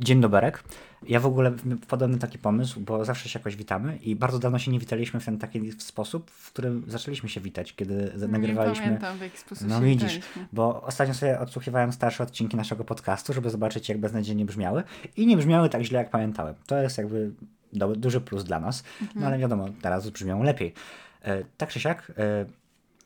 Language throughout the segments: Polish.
Dzień doberek. Ja w ogóle wpadłem na taki pomysł, bo zawsze się jakoś witamy i bardzo dawno się nie witaliśmy w ten taki sposób, w którym zaczęliśmy się witać, kiedy Nie nagrywaliśmy. pamiętam w jaki sposób No widzisz, witaliśmy. bo ostatnio sobie odsłuchiwałem starsze odcinki naszego podcastu, żeby zobaczyć, jak beznadziejnie brzmiały i nie brzmiały tak źle, jak pamiętałem. To jest jakby duży plus dla nas, no ale wiadomo, teraz brzmią lepiej. E, tak czy siak, e,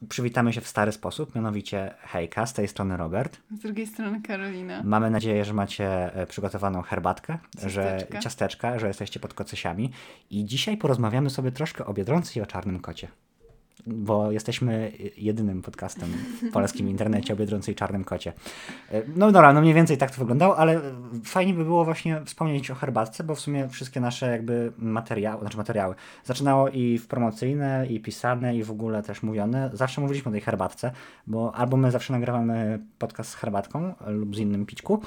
przywitamy się w stary sposób, mianowicie hejka, z tej strony Robert. Z drugiej strony Karolina. Mamy nadzieję, że macie e, przygotowaną herbatkę, że Ciasteczka. ciasteczka, że jesteście pod kocysiami. I dzisiaj porozmawiamy sobie troszkę o Biedronce i o Czarnym Kocie. Bo jesteśmy jedynym podcastem w polskim internecie o Biedronce Czarnym Kocie. E, No dobra, no mniej więcej tak to wyglądało, ale fajnie by było właśnie wspomnieć o herbatce, bo w sumie wszystkie nasze jakby materiały, znaczy materiały, zaczynało i w promocyjne, i pisane, i w ogóle też mówione. Zawsze mówiliśmy o tej herbatce, bo albo my zawsze nagrywamy podcast z herbatką lub z innym pićku,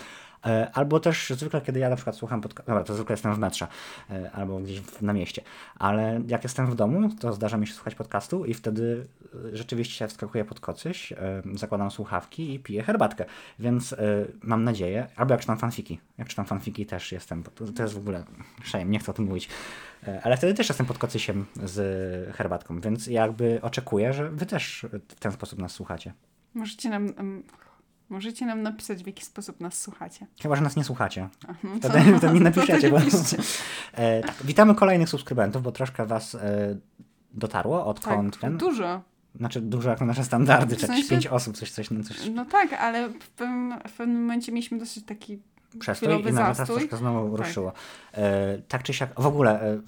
albo też zwykle, kiedy ja na przykład słucham podcastu, dobra, to zwykle jestem w metrze, e, albo gdzieś na mieście, ale jak jestem w domu, to zdarza mi się słuchać podcastu i wtedy e, rzeczywiście wskakuję pod kocyś, e, zakładam słuchawki i piję herbatkę, więc e, mam nadzieję, albo jak czytam fanfiki, jak czytam fanfiki też jestem, to, jest w ogóle shame, nie chcę o tym mówić, E, ale wtedy też jestem pod kocysiem z herbatką, więc jakby oczekuję, że wy też w ten sposób nas słuchacie. Możecie nam, możecie nam napisać, w jaki sposób nas słuchacie. Chyba, że nas nie słuchacie. No Wtedy, to- wtedy nie napiszecie. to Bo... nie piszcie. e, tak, witamy kolejnych subskrybentów, bo troszkę was e, dotarło, odkąd Tak, ten. dużo. Znaczy dużo jak na nasze standardy, W sensie- pięć osób, coś, coś, no, coś No tak, ale w pewnym, w pewnym momencie mieliśmy dosyć taki przestój i nagle teraz troszkę znowu Tak. ruszyło. E, tak czy siak, w ogóle, e,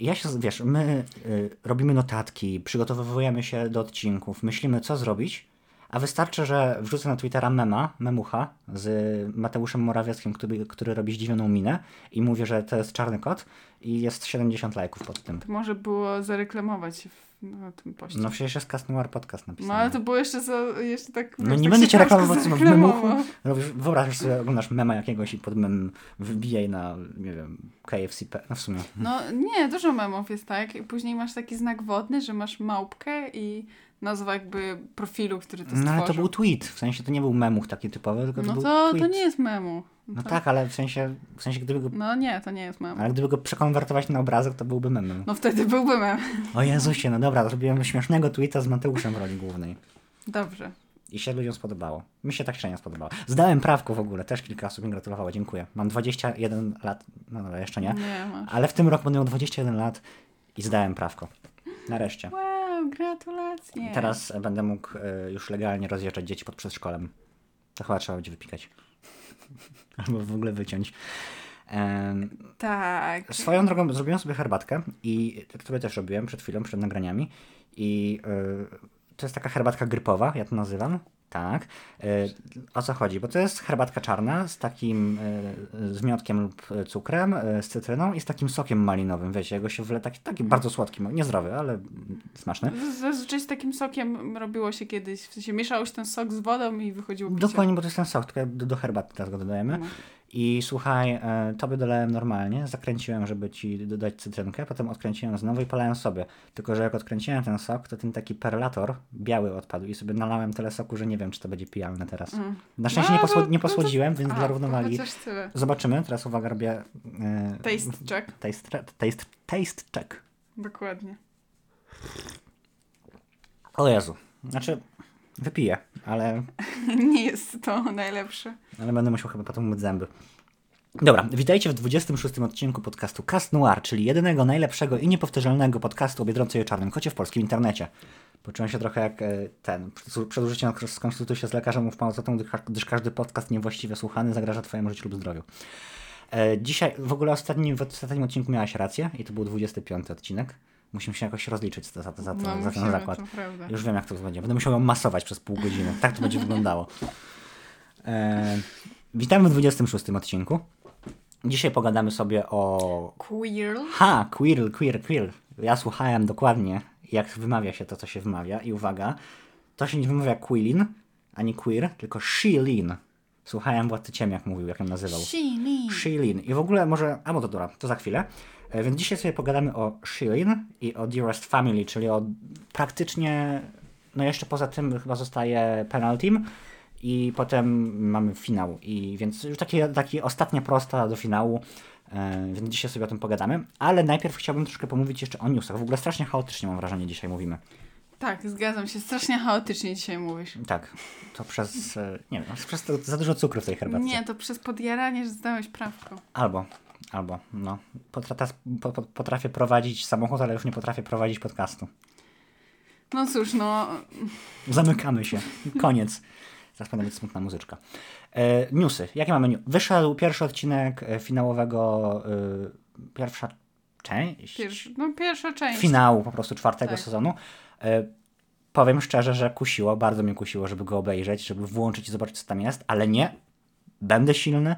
ja się, wiesz, my e, robimy notatki, przygotowujemy się do odcinków, myślimy co zrobić, a wystarczy, że wrzucę na Twittera mema, memucha z Mateuszem Morawieckim, który, który robi zdziwioną minę i mówię, że to jest czarny kot i jest 70 lajków pod tym. To może było zareklamować w, na tym poście. No przecież jest Cast Noir Podcast napisany. No ale to było jeszcze za, jeszcze tak... No nie tak będę cię reklamował w memuchu. Robisz, wyobraź sobie, oglądasz mema jakiegoś i pod mem wbijaj na, nie wiem, KFC, no w sumie. No nie, dużo memów jest tak. I później masz taki znak wodny, że masz małpkę i nazwa jakby profilu, który to No ale to stworzył. był tweet, w sensie to nie był memuch taki typowy, tylko to No był to, tweet. to nie jest memu. No to... tak, ale w sensie, w sensie gdyby go, No nie, to nie jest mem. ale gdyby go przekonwertować na obrazek, to byłby memem. No wtedy byłby mem. O Jezusie, no dobra, zrobiłem śmiesznego tweeta z Mateuszem w roli głównej. Dobrze. I się ludziom spodobało. Mi się tak średnio spodobało. Zdałem prawko w ogóle, też kilka osób mi gratulowało, dziękuję. Mam 21 lat, no dobra, jeszcze nie. Nie masz. Ale w tym roku będę miał 21 lat i zdałem prawko. Nareszcie. Wow, gratulacje. Teraz będę mógł e, już legalnie rozjeżdżać dzieci pod przedszkolem. To chyba trzeba będzie wypikać. Albo w ogóle wyciąć. Em, Tak. swoją drogą zrobiłem sobie herbatkę i to sobie też robiłem przed chwilą, przed nagraniami. I e, to jest taka herbatka grypowa, ja to nazywam. Tak. E, o co chodzi? Bo to jest herbatka czarna z takim e, z miodkiem lub cukrem, e, z cytryną i z takim sokiem malinowym. Wiecie, jego się wle taki, taki bardzo słodki, niezdrowy, ale smaczny. Zazwyczaj z takim sokiem robiło się kiedyś. W sensie mieszało się ten sok z wodą i wychodziło picie. Dokładnie, bo to jest ten sok, tylko do, do herbaty teraz go dodajemy. No. I słuchaj, e, tobie dolałem normalnie, zakręciłem, żeby ci dodać cytrynkę, potem odkręciłem znowu i polałem sobie. Tylko, że jak odkręciłem ten sok, to ten taki perlator biały odpadł i sobie nalałem tyle soku, że nie wiem, czy to będzie pijalne teraz. Mm. Na szczęście No, nie, posło- no, nie no to- posłodziłem, więc A, dla to równowagi. Zobaczymy, teraz uwaga, robię... E, Taste check. Taste, taste, taste check. Dokładnie. O Jezu. Znaczy, wypiję, ale Nie jest to najlepsze. Ale będę musiał chyba potem umyć zęby. Dobra, witajcie w 26 odcinku podcastu Cast Noir, czyli jedynego, najlepszego i niepowtarzalnego podcastu o Biedronce i Czarnym Kocie w polskim internecie. Poczułem się trochę jak e, ten, przed- użyciem skonsultuj się z lekarzem, mów pan o tym, gdyż- każdy podcast niewłaściwie słuchany zagraża twojemu życiu lub zdrowiu. E, dzisiaj, w ogóle ostatnim, w ostatnim odcinku miałaś rację i to był 25 odcinek. Musimy się jakoś rozliczyć za, za, za, No, za ten zakład. Już wiem, jak to będzie. Będę musiał ją masować przez pół godziny. Tak to będzie wyglądało. E, witamy w 26 odcinku. Dzisiaj pogadamy sobie o. Queer. Ha! Queer, queer, queer. Ja słuchałem dokładnie, jak wymawia się to, co się wymawia. I uwaga, to się nie wymawia Quillin, ani queer, tylko Shilin. Słuchałem Władcy Ciem, jak mówił, jak ją nazywał. Shini. Shilin. I w ogóle może, albo to dobra, to za chwilę. E, Więc dzisiaj sobie pogadamy o Shilin i o Dearest Family, czyli o praktycznie, no jeszcze poza tym chyba zostaje Penaltim i potem mamy finał. I więc już takie, takie ostatnia prosta do finału. E, więc dzisiaj sobie o tym pogadamy. Ale najpierw chciałbym troszkę pomówić jeszcze o newsach. W ogóle strasznie chaotycznie mam wrażenie dzisiaj mówimy. Tak, zgadzam się. Strasznie chaotycznie dzisiaj mówisz. Tak, to przez, e, nie wiem, przez to za dużo cukru w tej herbatce. Nie, to przez podjaranie, że zdałeś prawko. Albo, albo, no. Potra po, po, potrafię prowadzić samochód, ale już nie potrafię prowadzić podcastu. No cóż, no... Zamykamy się. Koniec. Zaraz powinna być smutna muzyczka. E, newsy. Jakie mamy? Wyszedł pierwszy odcinek e, finałowego, e, pierwsza część? Pierwszy, no pierwsza część. Finału po prostu czwartego Tak. sezonu. E, powiem szczerze, że kusiło, bardzo mnie kusiło, żeby go obejrzeć, żeby włączyć i zobaczyć, co tam jest, ale nie. Będę silny.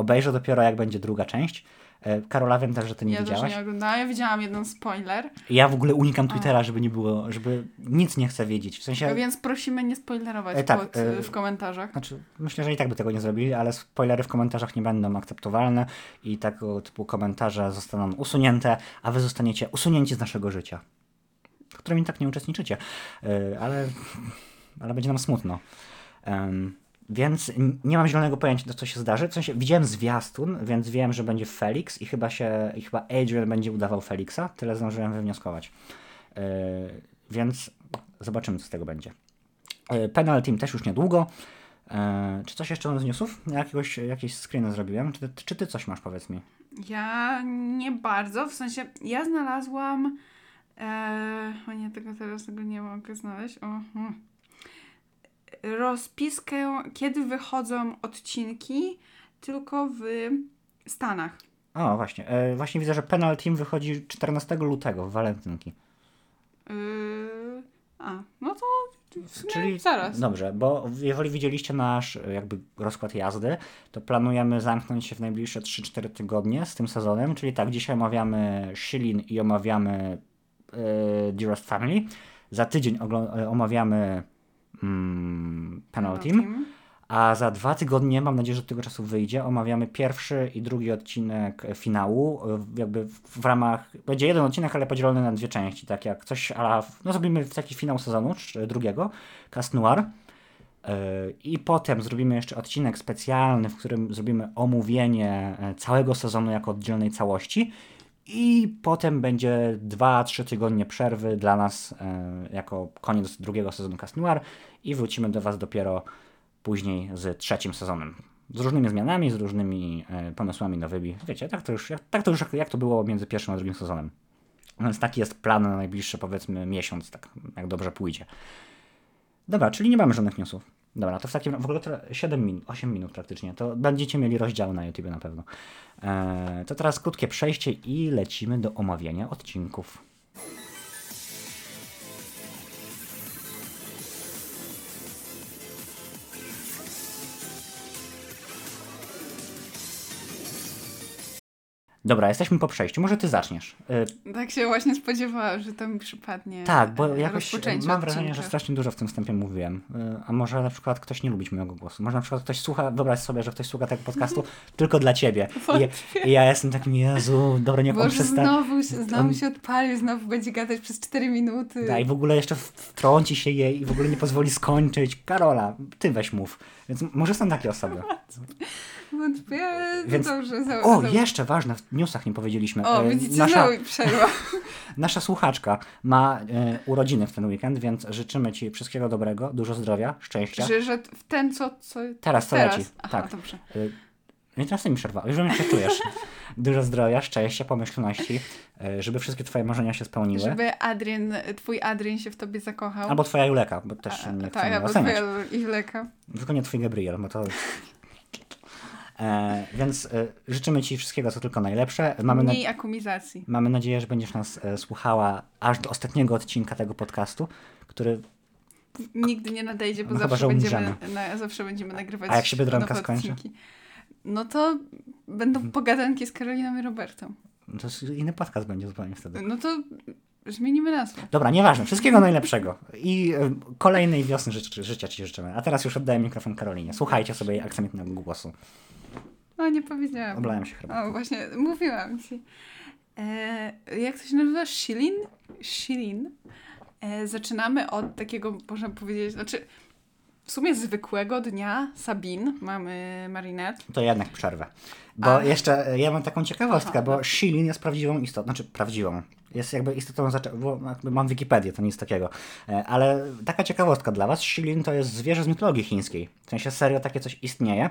Obejrzę dopiero, jak będzie druga część. E, Karola, wiem też, że ty nie ja widziałaś. też nie oglądałam. Ja widziałam jeden spoiler, Ja w ogóle unikam Twittera, żeby nie było, żeby nic nie chcę wiedzieć. W sensie, więc prosimy nie spoilerować E, tak, pod, e, w komentarzach. znaczy, myślę, że i tak by tego nie zrobili, ale spoilery w komentarzach nie będą akceptowalne i tego typu komentarze zostaną usunięte, a wy zostaniecie usunięci z naszego życia, w którym i tak nie uczestniczycie. E, ale, ale będzie nam smutno. Em, więc nie mam zielonego pojęcia, co się zdarzy. W sensie widziałem zwiastun, więc wiem, że będzie Felix i chyba się, i chyba Adrian będzie udawał Felixa. Tyle zdążyłem wywnioskować. E, więc zobaczymy, co z tego będzie. E, Penal Team też już niedługo. E, czy coś jeszcze mam z newsów? Jakiegoś, jakieś screeny zrobiłem? Czy czy ty coś masz, powiedz mi? Ja nie bardzo, w sensie ja znalazłam. E, o nie, tego teraz tego nie mogę znaleźć. O, hmm. Rozpiskę, kiedy wychodzą odcinki, tylko w Stanach. O, właśnie. E, właśnie widzę, że Penal Team wychodzi 14 lutego, w walentynki. Yy, a, no to w sumie Czyli zaraz. Dobrze, bo jeżeli widzieliście nasz jakby rozkład jazdy, to planujemy zamknąć się w najbliższe 3-4 tygodnie z tym sezonem, czyli tak, dzisiaj omawiamy Shilin i omawiamy e, Dearest Family. Za tydzień e, omawiamy mm. A za dwa tygodnie, mam nadzieję, że do tego czasu wyjdzie, omawiamy pierwszy i drugi odcinek finału. Jakby w, w ramach. Będzie jeden odcinek, ale podzielony na dwie części. Tak jak coś, ale no zrobimy taki finał sezonu drugiego, Cast Noir. E, I potem zrobimy jeszcze odcinek specjalny, w którym zrobimy omówienie e, całego sezonu jako oddzielnej całości. I potem będzie 2-3 tygodnie przerwy dla nas e, jako koniec drugiego sezonu Cast Noir i wrócimy do Was dopiero później z trzecim sezonem. Z różnymi zmianami, z różnymi e, pomysłami nowymi. Wiecie, tak to już, tak to już jak to było między pierwszym a drugim sezonem. Więc taki jest plan na najbliższy, powiedzmy, miesiąc, tak jak dobrze pójdzie. Dobra, czyli nie mamy żadnych newsów. Dobra, to w takim w ogóle to 7 minut, 8 minut praktycznie. To będziecie mieli rozdział na YouTube na pewno. E, to teraz krótkie przejście i lecimy do omawiania odcinków. Dobra, jesteśmy po przejściu. Może ty zaczniesz. E, Tak się właśnie spodziewałam, że to mi przypadnie. Tak, bo e, jakoś mam wrażenie, że strasznie dużo w tym wstępie mówiłem. Y, A może na przykład ktoś nie lubi mojego głosu. Może na przykład ktoś słucha, wyobraź sobie, że ktoś słucha tego podcastu tylko dla ciebie. I, I ja jestem takim, Jezu, dobra, niech on Boże, przestanie. znowu, się- znowu on- się odpalił, znowu będzie gadać przez 4 minuty. Da, I w ogóle jeszcze wtrąci się jej i w ogóle nie pozwoli skończyć. Karola, ty weź mów. Więc może są takie osoby. Wątpię, Więc- dobrze. Za, O, za... jeszcze ważne, w newsach nie powiedzieliśmy. O, E, widzicie, nasza, nasza słuchaczka ma e, urodziny w ten weekend, więc życzymy ci wszystkiego dobrego, dużo zdrowia, szczęścia. że, że w ten co... co Teraz co teraz. leci. Aha, Tak. dobrze. Nie teraz mi przerwa. Już wiem, jak się czujesz. Dużo zdrowia, szczęścia, pomyślności, y, żeby wszystkie twoje marzenia się spełniły. Żeby Adrian, twój Adrian się w tobie zakochał. Albo twoja Juleka, bo też A, nie tak, chcemy albo oceniać. twoja Iwleka. Tylko nie twój Gabriel, bo to... E, więc e, życzymy ci wszystkiego, co tylko najlepsze. Mamy, na... Mniej akumizacji. Mamy nadzieję, że będziesz nas e, słuchała aż do ostatniego odcinka tego podcastu, który... Nigdy nie nadejdzie, bo No chyba, zawsze, że będziemy, na, zawsze będziemy nagrywać A jak się Biedronka skończy? odcinki. No to będą pogadanki z Karoliną i Robertą. To jest inny podcast będzie zupełnie wtedy. No to zmienimy nazwę. Dobra, nieważne. Wszystkiego najlepszego. I e, kolejnej wiosny ży życia Ci życzymy. A teraz już oddaję mikrofon Karolinie. Słuchajcie sobie jej aksamitnego głosu. O, nie powiedziałam. Oblałem się chyba. O, właśnie, mówiłam ci. E, jak to się nazywa? Shilin? Shilin. E, zaczynamy od takiego, można powiedzieć, znaczy w sumie zwykłego dnia Sabin mamy Marinette. To jednak przerwę. Bo A. jeszcze e, ja mam taką ciekawostkę, Aha, bo dobra. Shilin jest prawdziwą istotą, znaczy prawdziwą. Jest jakby istotą, bo jakby mam Wikipedię, to nic takiego. E, Ale taka ciekawostka dla Was. Shilin to jest zwierzę z mitologii chińskiej. W sensie serio takie coś istnieje.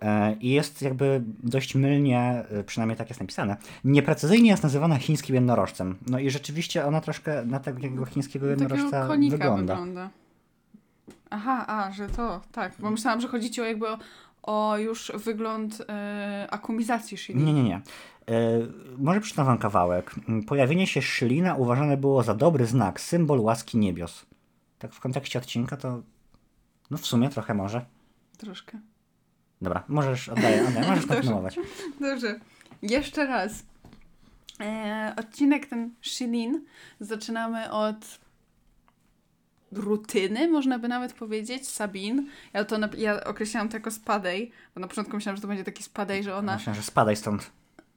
E, I jest jakby dość mylnie, przynajmniej tak jest napisane, nieprecyzyjnie jest nazywana chińskim jednorożcem. No i rzeczywiście ona troszkę na takiego chińskiego jednorożca wygląda. wygląda. Aha, a, że to, tak. Bo myślałam, że chodzi ci o jakby o, o już wygląd e, akumizacji Shili. Nie, nie, nie. E, może przeczytam wam kawałek. Mm, Pojawienie się Szylina uważane było za dobry znak, symbol łaski niebios. Tak w kontekście odcinka to no w sumie trochę może. Troszkę. Dobra, możesz, oddaję, oddaję możesz kontynuować. Dobrze. Jeszcze raz. E, odcinek ten Shilin zaczynamy od rutyny, można by nawet powiedzieć, Sabin. Ja to ja określałam to jako spadej, bo na początku myślałam, że to będzie taki spadej, że ona... Myślę, że spadaj stąd.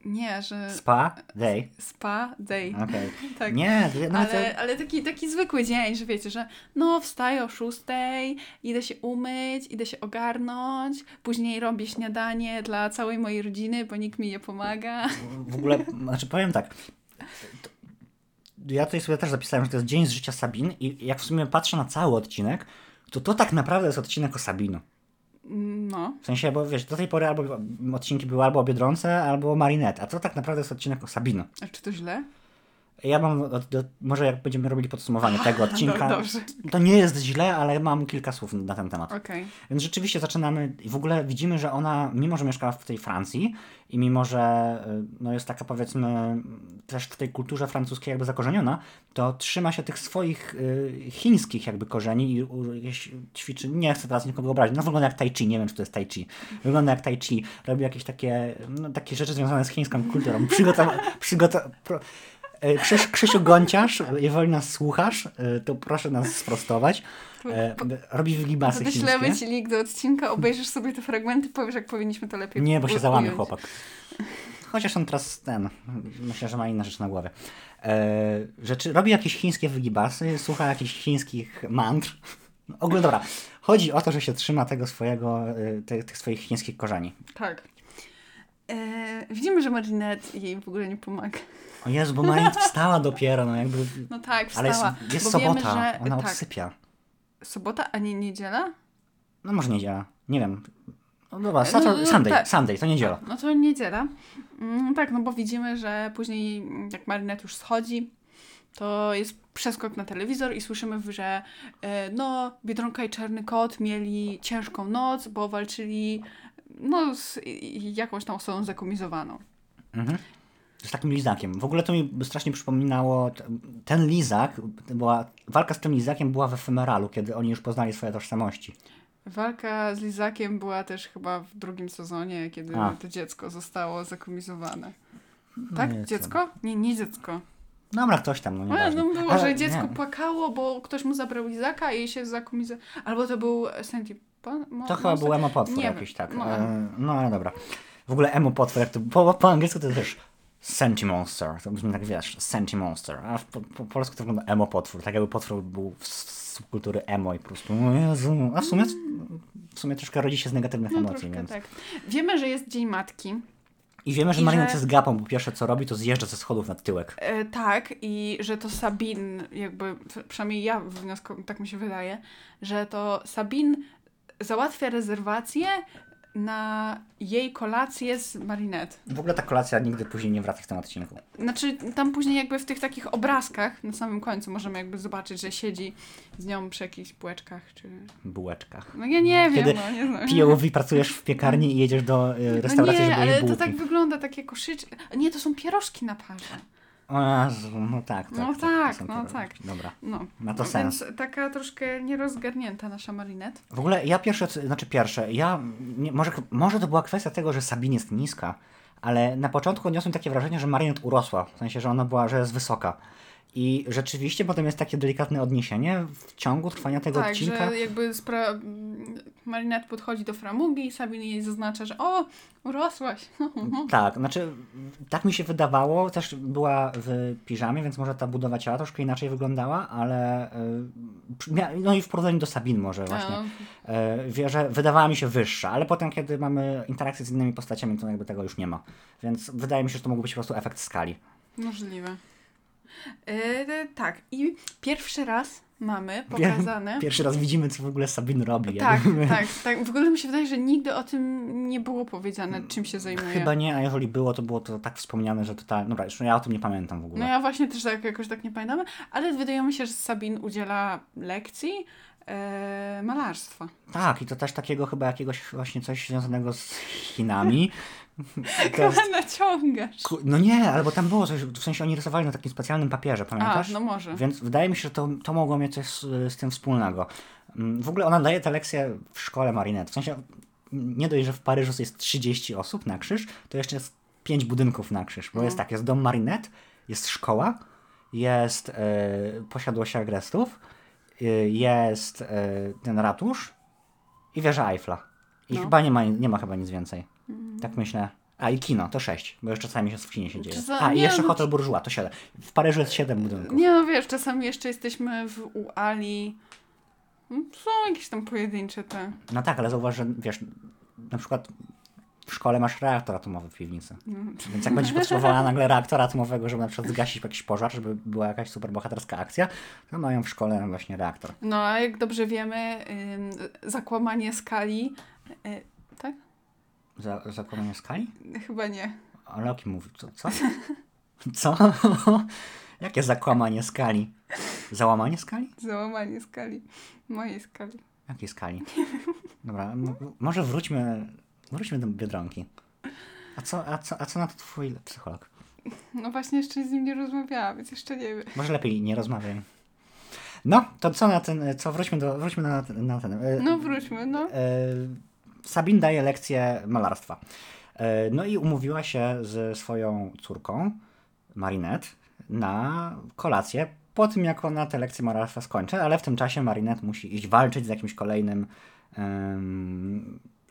Nie, że Spa, day. spa day. Okej. Tak. Nie, to nawet Ale, ale taki, taki zwykły dzień, że wiecie, że no wstaję o szóstej, idę się umyć, idę się ogarnąć, później robię śniadanie dla całej mojej rodziny, bo nikt mi nie pomaga. w ogóle, znaczy powiem tak. To- Ja tutaj sobie też zapisałem, że to jest dzień z życia Sabin i jak w sumie patrzę na cały odcinek, to to tak naprawdę jest odcinek o Sabinu. No, W sensie, bo wiesz, do tej pory albo odcinki były albo o Biedronce, albo o Marinette, a to tak naprawdę jest odcinek o Sabino. a czy to źle? Ja mam, do, do, może jak będziemy robili podsumowanie tego odcinka, Do, to nie jest źle, ale mam kilka słów na ten temat. okej. Więc rzeczywiście zaczynamy i w ogóle widzimy, że ona, mimo że mieszka w tej Francji i mimo że y, no, jest taka powiedzmy też w tej kulturze francuskiej jakby zakorzeniona, to trzyma się tych swoich y, chińskich jakby korzeni i jakieś ćwiczy, nie chcę teraz nikogo obrazić, no wygląda jak tai chi, nie wiem czy to jest tai chi, wygląda jak tai chi, robi jakieś takie, no, takie rzeczy związane z chińską kulturą. Przygotow... Przygotow... Y, Krzyś, Krzysiu Gąciarz, jeżeli nas słuchasz, y, to proszę nas sprostować. E, Robi wygibasy Wyślemy chińskie. ci link do odcinka, obejrzysz sobie te fragmenty, powiesz jak powinniśmy to lepiej Nie, bo się załamie chłopak. Chociaż on teraz ten, myślę, że ma inne rzeczy na głowie. E, rzeczy, robi jakieś chińskie wygibasy, słucha jakichś chińskich mantr. No, Ogólnie dobra, chodzi o to, że się trzyma tego swojego, e, te, tych swoich chińskich korzeni. Tak. E, widzimy, że Marinette jej w ogóle nie pomaga. O Jezu, bo Marin wstała dopiero, no jakby... No tak, Ale wstała. jest, jest bo sobota, wiemy, że, ona tak, odsypia. Sobota, a nie niedziela? No może niedziela, nie wiem. No dobra, No, Saturday, no, Sunday, tak. Sunday, to niedziela. No to niedziela. Mm, tak, no bo widzimy, że później jak Marinette już schodzi, to jest przeskok na telewizor i słyszymy, że e, no, Biedronka i Czarny Kot mieli ciężką noc, bo walczyli no, z jakąś tam osobą zakomizowaną. Mhm. Z takim lizakiem. W ogóle to mi strasznie przypominało, ten lizak, była, walka z tym lizakiem była w efemeralu, kiedy oni już poznali swoje tożsamości. Walka z Lizakiem była też chyba w drugim sezonie, kiedy A. to dziecko zostało zakomizowane. Tak? nie, dziecko? Nie, nie dziecko. Dobra, ktoś tam, no Ale nieważne. no było, Ale że dziecko nie, płakało, bo ktoś mu zabrał lizaka i się zakomizował. Albo to był Senti... mo- To chyba był emo potwór Nie jakiś, tak. No. E, No ale dobra. W ogóle emo potwór, jak to, po, po angielsku to też Senti Monster, to brzmi tak, wiesz, Senti Monster, a w, po, po polsku to wygląda emo potwór, tak jakby potwór był z subkultury emo i po prostu, Jezu, a w sumie, w sumie troszkę rodzi się z negatywnych No emocji, więc... tak. Wiemy, że jest Dzień Matki. I wiemy, że I Marinette że- jest gapą, bo pierwsze co robi, to zjeżdża ze schodów nad tyłek. E, tak, i że to Sabin, jakby, przynajmniej ja wniosko, tak mi się wydaje, że to Sabin załatwia rezerwację na jej kolację z Marinette. W ogóle ta kolacja nigdy później nie wraca w tym odcinku. Znaczy, tam później jakby w tych takich obrazkach na samym końcu możemy jakby zobaczyć, że siedzi z nią przy jakichś bułeczkach, czy... Bułeczkach. No ja nie Kiedy wiem, no nie znam. POV pracujesz w piekarni i jedziesz do y, No restauracji, nie, żeby ale jeść to bułki. tak wygląda, takie koszyczki. Nie, to są pierożki na parze. O Jezu, no tak, tak. No tak, są no te- tak. Dobra. No, Ma to no, sens. Więc taka troszkę nierozgarnięta nasza Marinette. W ogóle ja pierwsze, znaczy pierwsze, ja, nie, może, może to była kwestia tego, że Sabine jest niska, ale na początku odniosłem takie wrażenie, że Marinette urosła, w sensie, że ona była, że jest wysoka. I rzeczywiście potem jest takie delikatne odniesienie w ciągu trwania tego tak, odcinka. że jakby spra- Marinette podchodzi do framugi i Sabin jej zaznacza, że o, urosłaś. Tak, znaczy tak mi się wydawało, też była w piżamie, więc może ta budowa ciała troszkę inaczej wyglądała, ale mia- no i w porównaniu do Sabin może właśnie. No, E, że wydawała mi się wyższa, ale potem, kiedy mamy interakcję z innymi postaciami, to jakby tego już nie ma. Więc wydaje mi się, że to mógł być po prostu efekt skali. możliwe. Yy, tak, i pierwszy raz mamy pokazane. Pierwszy raz widzimy, co w ogóle Sabin robi. Tak, jakby. tak, tak. W ogóle mi się wydaje, że nigdy o tym nie było powiedziane, czym się zajmuje. Chyba nie, a jeżeli było, to było to tak wspomniane, że totalnie. Dobra, zresztą ja o tym nie pamiętam w ogóle. No ja właśnie też tak jakoś tak nie pamiętam, ale wydaje mi się, że Sabin udziela lekcji e, malarstwa. Tak, i to też takiego chyba jakiegoś właśnie coś związanego z Chinami. Jest, naciągasz. no nie, albo tam było coś, w sensie oni rysowali na takim specjalnym papierze, A, pamiętasz? no może. Więc wydaje mi się, że to, to mogło mieć coś z, z tym wspólnego. Mm, W ogóle ona daje te lekcje w szkole Marinette. W sensie mm, nie dość, że w Paryżu jest 30 osób na krzyż, to jeszcze jest 5 budynków na krzyż. Bo jest tak, jest dom Marinette, jest szkoła, jest e, posiadłość agrestów, e, jest e, ten ratusz i wieża Eiffla. I No. chyba nie ma, nie ma chyba nic więcej. Tak myślę. A i kino, to 6, bo jeszcze czasami się w kinie się dzieje. Czasa- A i jeszcze no- hotel Bourgeois, to 7. W Paryżu jest 7 budynków. Nie no wiesz, czasami jeszcze jesteśmy w u Ali. No, Są jakieś tam pojedyncze te. No tak, ale zauważ, że wiesz, na przykład w szkole masz reaktor atomowy w piwnicy. Więc jak będziesz potrzebowała nagle reaktora atomowego, żeby na przykład zgasić jakiś pożar, żeby była jakaś super bohaterska akcja, to mają w szkole właśnie reaktor. No a jak dobrze wiemy, zakłamanie skali. Y, tak? Za, zakładanie skali? Chyba nie. Ale o kim mówi? Co? Co? Co? Jakie zakłamanie skali? Załamanie skali? Załamanie skali. Mojej skali. Jakiej skali? Dobra, m- może wróćmy, wróćmy do Biedronki. A co, a, co, a co na to twój psycholog? No właśnie jeszcze z nim nie rozmawiałam, więc jeszcze nie wiem. Może lepiej nie rozmawiaj. No, to co na ten, co wróćmy do, wróćmy na, ten- na ten. e, No wróćmy, no. e, Sabin daje lekcję malarstwa. E, no i umówiła się ze swoją córką, Marinette, na kolację po tym, jak ona tę lekcję malarstwa skończy, ale w tym czasie Marinette musi iść walczyć z jakimś kolejnym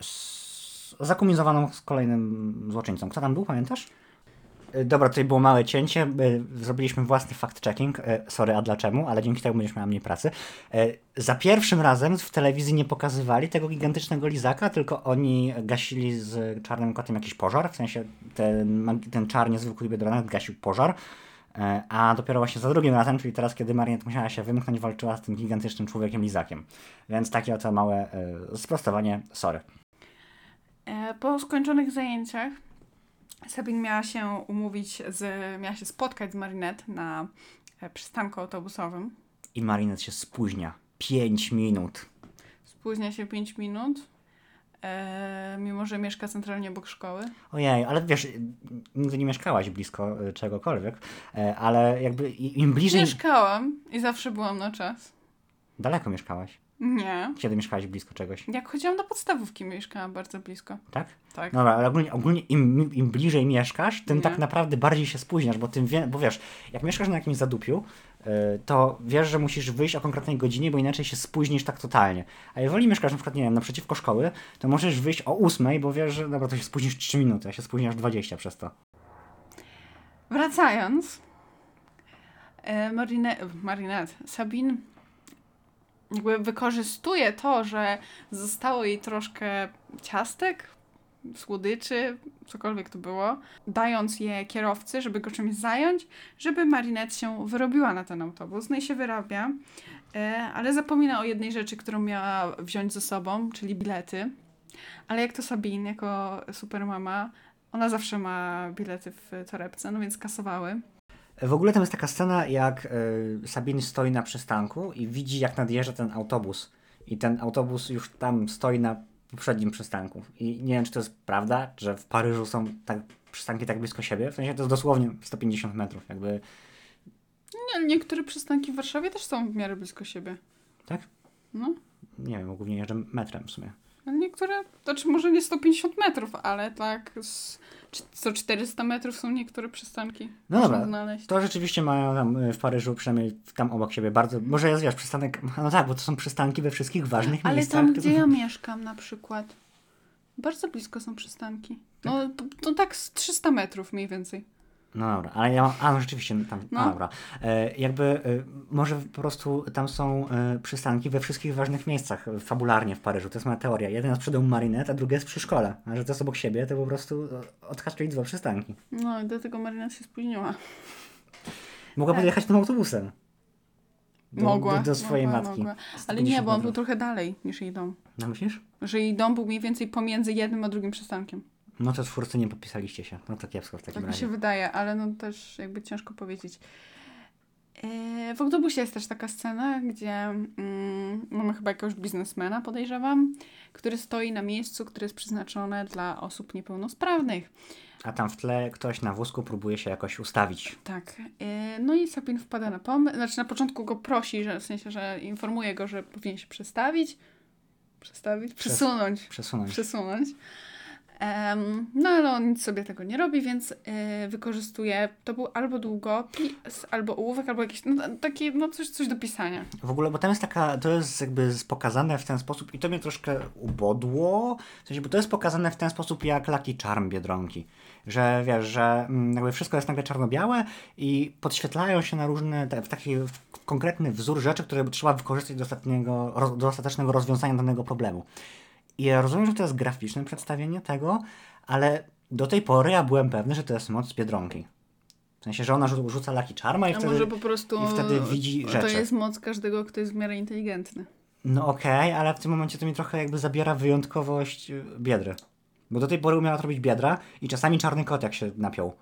z, zakumizowaną z kolejnym złoczyńcą. Kto tam był, pamiętasz? Dobra, tutaj było małe cięcie. e, Zrobiliśmy własny fact-checking. e, Sorry, a dlaczego? Ale dzięki temu będziesz miała mniej pracy. E, Za pierwszym razem w telewizji nie pokazywali tego gigantycznego lizaka, tylko oni gasili z czarnym kotem jakiś pożar. W sensie ten, ten czar niezwykły biedronek gasił pożar. A dopiero właśnie za drugim razem, czyli teraz, kiedy Mariette musiała się wymknąć, walczyła z tym gigantycznym człowiekiem lizakiem. Więc takie oto małe sprostowanie. Sorry. Po skończonych zajęciach Sabin miała się umówić z, miała się spotkać z Marinette na e, przystanku autobusowym. I Marinette się spóźnia. 5 minut. Spóźnia się 5 minut, e, mimo że mieszka centralnie obok szkoły. Ojej, ale wiesz, nigdy nie mieszkałaś blisko e, czegokolwiek, e, ale jakby im bliżej... Mieszkałam i zawsze byłam na czas. Daleko mieszkałaś. Nie. Kiedy mieszkałaś blisko czegoś, Jak chodziłam do podstawówki, mieszkałam bardzo blisko. tak? Tak. Dobra, ale ogólnie, ogólnie im, im bliżej mieszkasz, tym Nie. tak naprawdę bardziej się spóźniasz, bo tym wie, bo wiesz, jak mieszkasz na jakimś zadupiu, y, to wiesz, że musisz wyjść o konkretnej godzinie, bo inaczej się spóźnisz tak totalnie. A jeżeli mieszkasz na przykład, nie wiem, naprzeciwko szkoły, to możesz wyjść o ósmej, bo wiesz, że dobra, to się spóźnisz 3 minuty, a się spóźniasz 20 przez to. Wracając, e, Marine, Marinette, Sabine jakby wykorzystuje to, że zostało jej troszkę ciastek, słodyczy, cokolwiek to było, dając je kierowcy, żeby go czymś zająć, żeby Marinette się wyrobiła na ten autobus. No i się wyrabia, e, ale zapomina o jednej rzeczy, którą miała wziąć ze sobą, czyli bilety. Ale jak to Sabine, jako supermama, ona zawsze ma bilety w torebce, no więc kasowały. W ogóle tam jest taka scena, jak y, Sabine stoi na przystanku i widzi, jak nadjeżdża ten autobus. I ten autobus już tam stoi na poprzednim przystanku. I nie wiem, czy to jest prawda, że w Paryżu są tak, przystanki tak blisko siebie. W sensie to jest dosłownie 150 metrów, jakby. Nie, niektóre przystanki w Warszawie też są w miarę blisko siebie. Tak? No, Nie wiem, głównie jeżdżę metrem w sumie. Ale niektóre, znaczy może nie 150 metrów, ale tak z Co 400 metrów są niektóre przystanki. No dobra, znaleźć. to rzeczywiście mają tam y, w Paryżu, przynajmniej tam obok siebie bardzo, może jest wiesz, przystanek, no tak, bo to są przystanki we wszystkich ważnych Ale miejscach. tam, gdzie ja mieszkam na przykład, bardzo blisko są przystanki. No, to, to tak z 300 metrów mniej więcej. No dobra, ale ja mam, a no rzeczywiście tam, No. a dobra. E, jakby e, może po prostu tam są e, przystanki we wszystkich ważnych miejscach e, fabularnie w Paryżu. To jest moja teoria. Jeden jest przy domu Marinette, a drugi jest przy szkole. A że to jest obok siebie, to po prostu e, odhaczyli dwa przystanki. No i dlatego Marina się spóźniła. Mogła Tak. podjechać tym autobusem. Do, mogła. Do, do swojej mogła, matki. Mogła. Ale nie, 150 bo on był trochę dalej niż jej dom. No myślisz? Że jej dom był mniej więcej pomiędzy jednym a drugim przystankiem. No to twórcy nie podpisaliście się. No to kiepsko w takim Tak mi razie. się wydaje, ale no też jakby ciężko powiedzieć. E, W autobusie jest też taka scena, gdzie mm, mamy chyba jakiegoś biznesmena, podejrzewam, który stoi na miejscu, które jest przeznaczone dla osób niepełnosprawnych. A tam w tle ktoś na wózku próbuje się jakoś ustawić. Tak. E, No i Sabin wpada na pomysł, znaczy na początku go prosi, że w sensie, że informuje go, że powinien się przestawić. Przestawić? Przesunąć. Przesunąć. Przesunąć. Em, no ale on nic sobie tego nie robi, więc e, wykorzystuje, to był albo długopis, albo ołówek, albo jakieś, no takie, no coś, coś do pisania. W ogóle, bo tam jest taka, to jest jakby pokazane w ten sposób i to mnie troszkę ubodło, w sensie, bo to jest pokazane w ten sposób jak Lucky Charm Biedronki, że wiesz, że mm, jakby wszystko jest nagle czarno-białe i podświetlają się na różne, w taki konkretny wzór rzeczy, które trzeba wykorzystać do, ostatniego, do ostatecznego rozwiązania danego problemu. I ja rozumiem, że to jest graficzne przedstawienie tego, ale do tej pory ja byłem pewny, że to jest moc Biedronki. W sensie, że ona rzu- rzuca Lucky Charma i A wtedy... może po prostu i wtedy widzi to rzeczy. jest moc każdego, kto jest w miarę inteligentny. No okej, ale w tym momencie to mi trochę jakby zabiera wyjątkowość y, Biedry. Bo do tej pory umiała to robić Biedra i czasami czarny kot jak się napiął.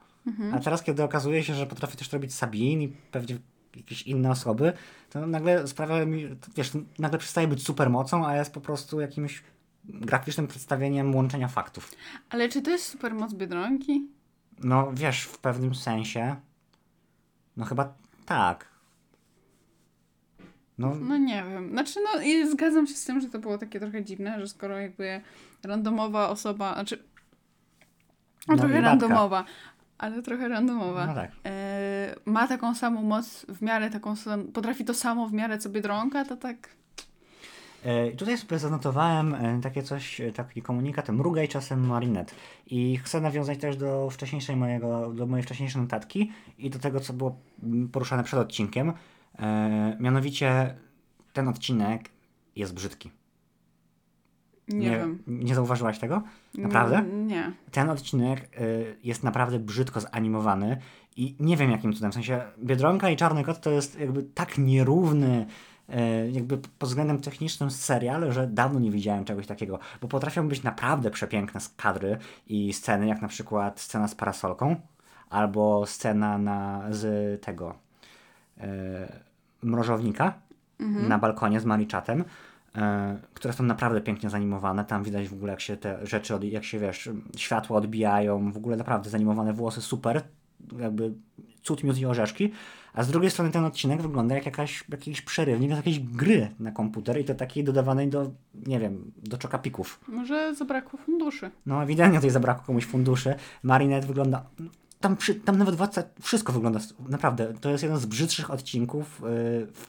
A teraz, kiedy okazuje się, że potrafi też to robić Sabin i pewnie jakieś inne osoby, to nagle sprawia mi, to wiesz, nagle przestaje być supermocą, a jest po prostu jakimś graficznym przedstawieniem łączenia faktów. Ale czy to jest supermoc Biedronki? No wiesz, w pewnym sensie, no chyba tak. No, No nie wiem. Znaczy, no i zgadzam się z tym, że to było takie trochę dziwne, że skoro jakby randomowa osoba, znaczy no, No trochę randomowa, ale trochę randomowa, no tak. e, ma taką samą moc, w miarę taką samą, potrafi to samo w miarę co Biedronka, to tak... E, Tutaj sobie zanotowałem e, takie coś, e, taki komunikat, mrugaj czasem Marinette. I chcę nawiązać też do wcześniejszej mojego, do mojej wcześniejszej notatki i do tego, co było poruszane przed odcinkiem. Mianowicie ten odcinek jest brzydki. Nie, wiem. Nie zauważyłaś tego? Naprawdę? Nie. Ten odcinek jest naprawdę brzydko zanimowany i nie wiem jakim cudem. W sensie Biedronka i Czarny Kot to jest jakby tak nierówny jakby pod względem technicznym serial, że dawno nie widziałem czegoś takiego, bo potrafią być naprawdę przepiękne kadry i sceny, jak na przykład scena z parasolką albo scena na, z tego y, mrożownika na balkonie z Mariczatem, e, które są naprawdę pięknie zanimowane. Tam widać w ogóle, jak się te rzeczy, od, jak się wiesz, światła odbijają, w ogóle naprawdę zanimowane włosy, super, jakby cud, miód i orzeszki. A z drugiej strony ten odcinek wygląda jak jakaś, jakiś przerywnik z jakiejś gry na komputer i to takiej dodawanej do, nie wiem, do czokapików. Może zabrakło funduszy. No ewidentnie tutaj zabrakło komuś funduszy. Marinette wygląda... Tam, przy, tam nawet władca, wszystko wygląda, naprawdę, to jest jeden z brzydszych odcinków y,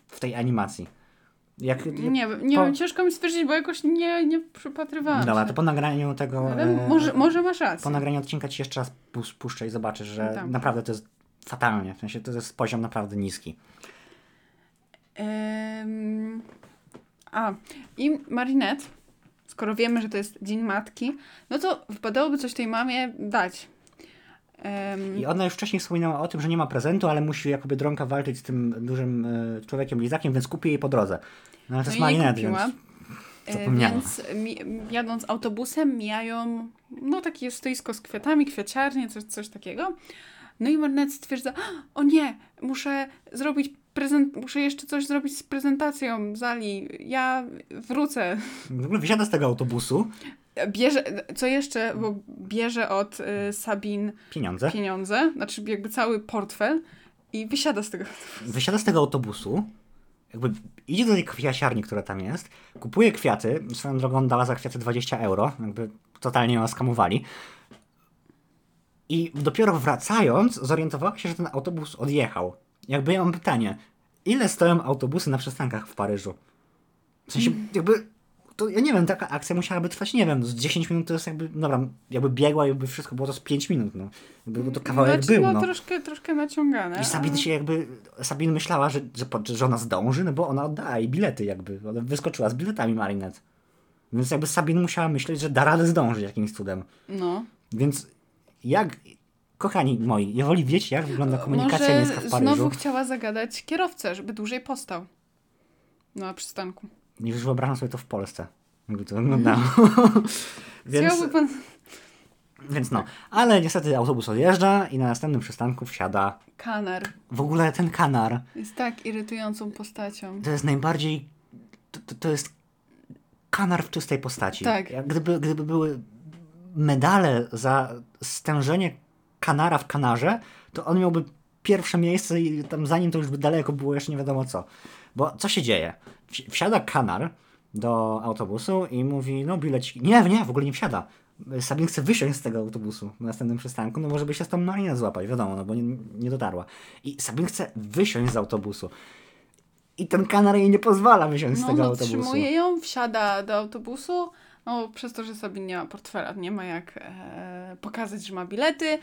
w, tej animacji. Jak, Nie wiem, nie po- wiem, ciężko mi stwierdzić, bo jakoś nie, nie przypatrywałam Dobra, się. to po nagraniu tego. Ale może, może masz rację. Po nagraniu odcinka ci jeszcze raz pus- puszczę i zobaczysz, że naprawdę to jest fatalnie. W sensie to jest poziom naprawdę niski. Ym, a, i Marinette, skoro wiemy, że to jest Dzień Matki, no to wypadałoby coś tej mamie dać. Ym, I ona już wcześniej wspominała o tym, że nie ma prezentu, ale musi jako Biedronka walczyć z tym dużym e, człowiekiem lizakiem, więc kupi jej po drodze. No ale to no jest kupiła. więc E, zapomniała. Więc jadąc autobusem mijają no takie stoisko z kwiatami, kwiaciarnie, coś, coś takiego. No i Marinette stwierdza, o nie, muszę zrobić prezent, muszę jeszcze coś zrobić z prezentacją Zali. Ja wrócę. w ogóle wysiada z tego autobusu, Bierze, co jeszcze, bo bierze od y, Sabin pieniądze, pieniądze, znaczy jakby cały portfel i wysiada z tego. wysiada z tego autobusu, jakby idzie do tej kwiaciarni, która tam jest, kupuje kwiaty, swoją drogą dała za kwiaty 20 euro, jakby totalnie ją skamowali. I dopiero wracając, zorientowała się, że ten autobus odjechał. Jakby ja mam pytanie, ile stoją autobusy na przystankach w Paryżu? W sensie, jakby, to ja nie wiem, taka akcja musiałaby trwać, nie wiem, z 10 minut to jest jakby, dobra, jakby biegła i jakby wszystko było to z 5 minut, no. Jakby to kawałek znaczy, był, no, no. troszkę, troszkę naciągane. I Sabine się jakby, Sabine myślała, że, że, po- że ona zdąży, no bo ona oddała jej bilety jakby, ona wyskoczyła z biletami Marinette. Więc jakby Sabine musiała myśleć, że da radę zdążyć jakimś cudem. No. Więc jak, kochani moi, jeżeli wiecie, jak wygląda komunikacja miejska Może w Paryżu, znowu chciała zagadać kierowcę, żeby dłużej postał na przystanku. już wyobrażam sobie to w Polsce. Jakby to wyglądało. więc, Chciałby pan... więc no, ale niestety autobus odjeżdża i na następnym przystanku wsiada Kanar w ogóle ten kanar. jest tak irytującą postacią. To jest najbardziej, to, to, to jest kanar w czystej postaci. Tak. Jak gdyby, gdyby były medale za stężenie kanara w kanarze, to on miałby pierwsze miejsce i tam za nim to już by daleko było jeszcze nie wiadomo co. Bo co się dzieje? Wsi- Wsiada kanar do autobusu i mówi, no bileciki. Nie, nie, w ogóle nie wsiada. Sabine chce wysiąść z tego autobusu na następnym przystanku, no może by się z tą Marinę złapać, wiadomo, no bo nie, nie dotarła. I Sabine chce wysiąść z autobusu. I ten kanar jej nie pozwala wysiąść z No, tego no autobusu. trzymuje ją, wsiada do autobusu. No, przez to, że sobie nie ma portfela, nie ma jak e, pokazać, że ma bilety.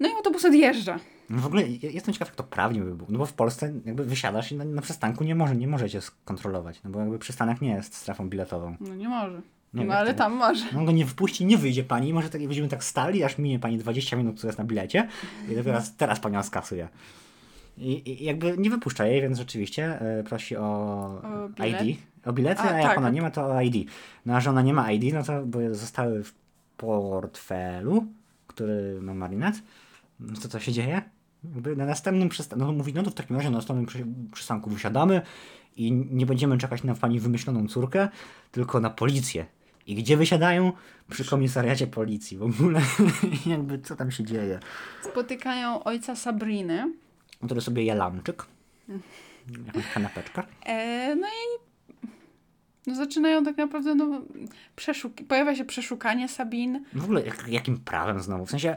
No i autobus odjeżdża. No w ogóle jestem ciekaw, jak to prawnie by było. No bo w Polsce jakby wysiadasz i na, na przystanku nie, może, nie możecie skontrolować, no bo jakby przystanek nie jest strefą biletową. No nie może. Nie, no jak ale to? tam może. No go nie wpuści, nie wyjdzie pani i może tak, będziemy tak stali, aż minie pani 20 minut, co jest na bilecie i dopiero teraz, teraz panią skasuje. I, jakby nie wypuszcza jej, więc rzeczywiście e, prosi o, O? ID. O bilety, A, a, jak tak. ona nie ma, to o ID. No a że ona nie ma ID, no to bo zostały w portfelu, który ma Marinette, no to co się dzieje? Jakby na następnym przystanku, no mówi, no to w takim razie na następnym przy, przystanku wysiadamy i nie będziemy czekać na pani wymyśloną córkę, tylko na policję. I gdzie wysiadają? Przy komisariacie policji. W ogóle jakby co tam się dzieje? Spotykają ojca Sabriny. Który sobie je lamczyk. Jakąś kanapeczkę. E, no i no zaczynają tak naprawdę, no, przeszuk- pojawia się przeszukanie Sabin. W ogóle jak, jakim prawem znowu? W sensie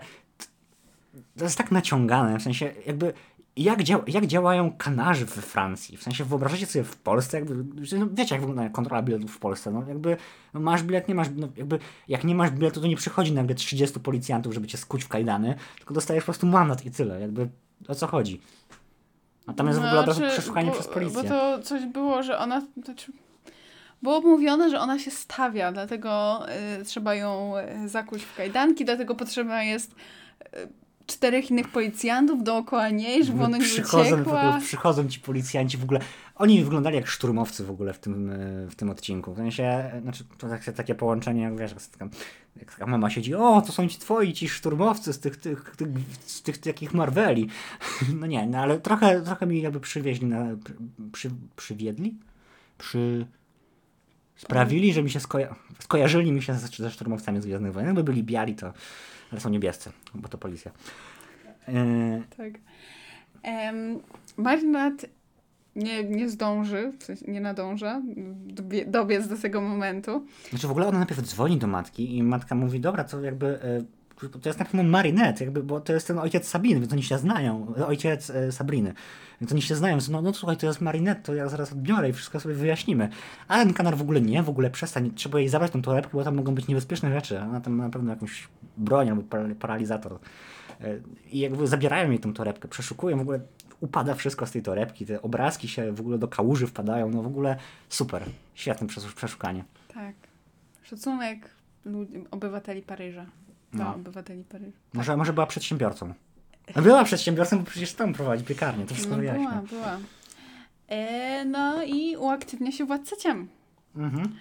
to jest tak naciągane, w sensie jakby jak, dział, jak działają kanarzy we Francji? W sensie wyobrażacie sobie w Polsce, jakby, no, wiecie jak wygląda kontrola biletów w Polsce, no jakby no, masz bilet, nie masz, no, jakby jak nie masz biletu, to nie przychodzi nagle 30 policjantów, żeby cię skuć w kajdany, tylko dostajesz po prostu mandat i tyle, jakby o co chodzi? Tam jest w ogóle Znaczy, przeszukanie bo, przez policję. Bo to coś było, że ona. Znaczy, było mówione, że ona się stawia, dlatego y, trzeba ją y, zakuć w kajdanki, dlatego potrzeba jest y, czterech innych policjantów dookoła niej, żeby ona nie przychodzą, uciekła. ogóle, przychodzą ci policjanci w ogóle. Oni wyglądali jak szturmowcy w ogóle w tym, e, w tym odcinku. W sensie, e, znaczy, to takie, takie połączenie, jak wiesz, jak taka, jak taka mama siedzi, o, to są ci twoi, ci szturmowcy z tych, tych, tych, z tych takich Marveli. No nie, no ale trochę, trochę mi jakby przywieźli na, przy, przy, przywiedli? Przy... Sprawili, że mi się skoja... skojarzyli mi się ze, ze szturmowcami z Gwiezdnych Wojen. Jakby byli biali, to ale są niebiescy, bo to policja. E, Tak. Um, Marinat nie, nie zdąży, w sensie nie nadąża dobie, dobiec do tego momentu. Znaczy w ogóle ona najpierw dzwoni do matki i matka mówi, dobra, to jakby e, to jest na pewno Marinette, jakby, bo to jest ten ojciec Sabiny, więc oni się znają, ojciec e, Sabriny, więc oni się znają, no, no słuchaj, to jest Marinette, to ja zaraz odbiorę i wszystko sobie wyjaśnimy. Ale ten kanar w ogóle nie, w ogóle przestań, trzeba jej zabrać tą torebkę, bo tam mogą być niebezpieczne rzeczy, ona tam na pewno jakąś broń albo para- paralizator. E, I jakby zabierają jej tą torebkę, przeszukują, w ogóle upada wszystko z tej torebki, te obrazki się w ogóle do kałuży wpadają, no w ogóle super, świetne przes- przeszukanie. Tak. Szacunek ludzi, obywateli Paryża. Do No. obywateli Paryża. Może, może była przedsiębiorcą. No była przedsiębiorcą, bo przecież tam prowadzi piekarnię, to wszystko No wyjaśnia. była, była. E, no i uaktywnia się władca ciem, Mhm.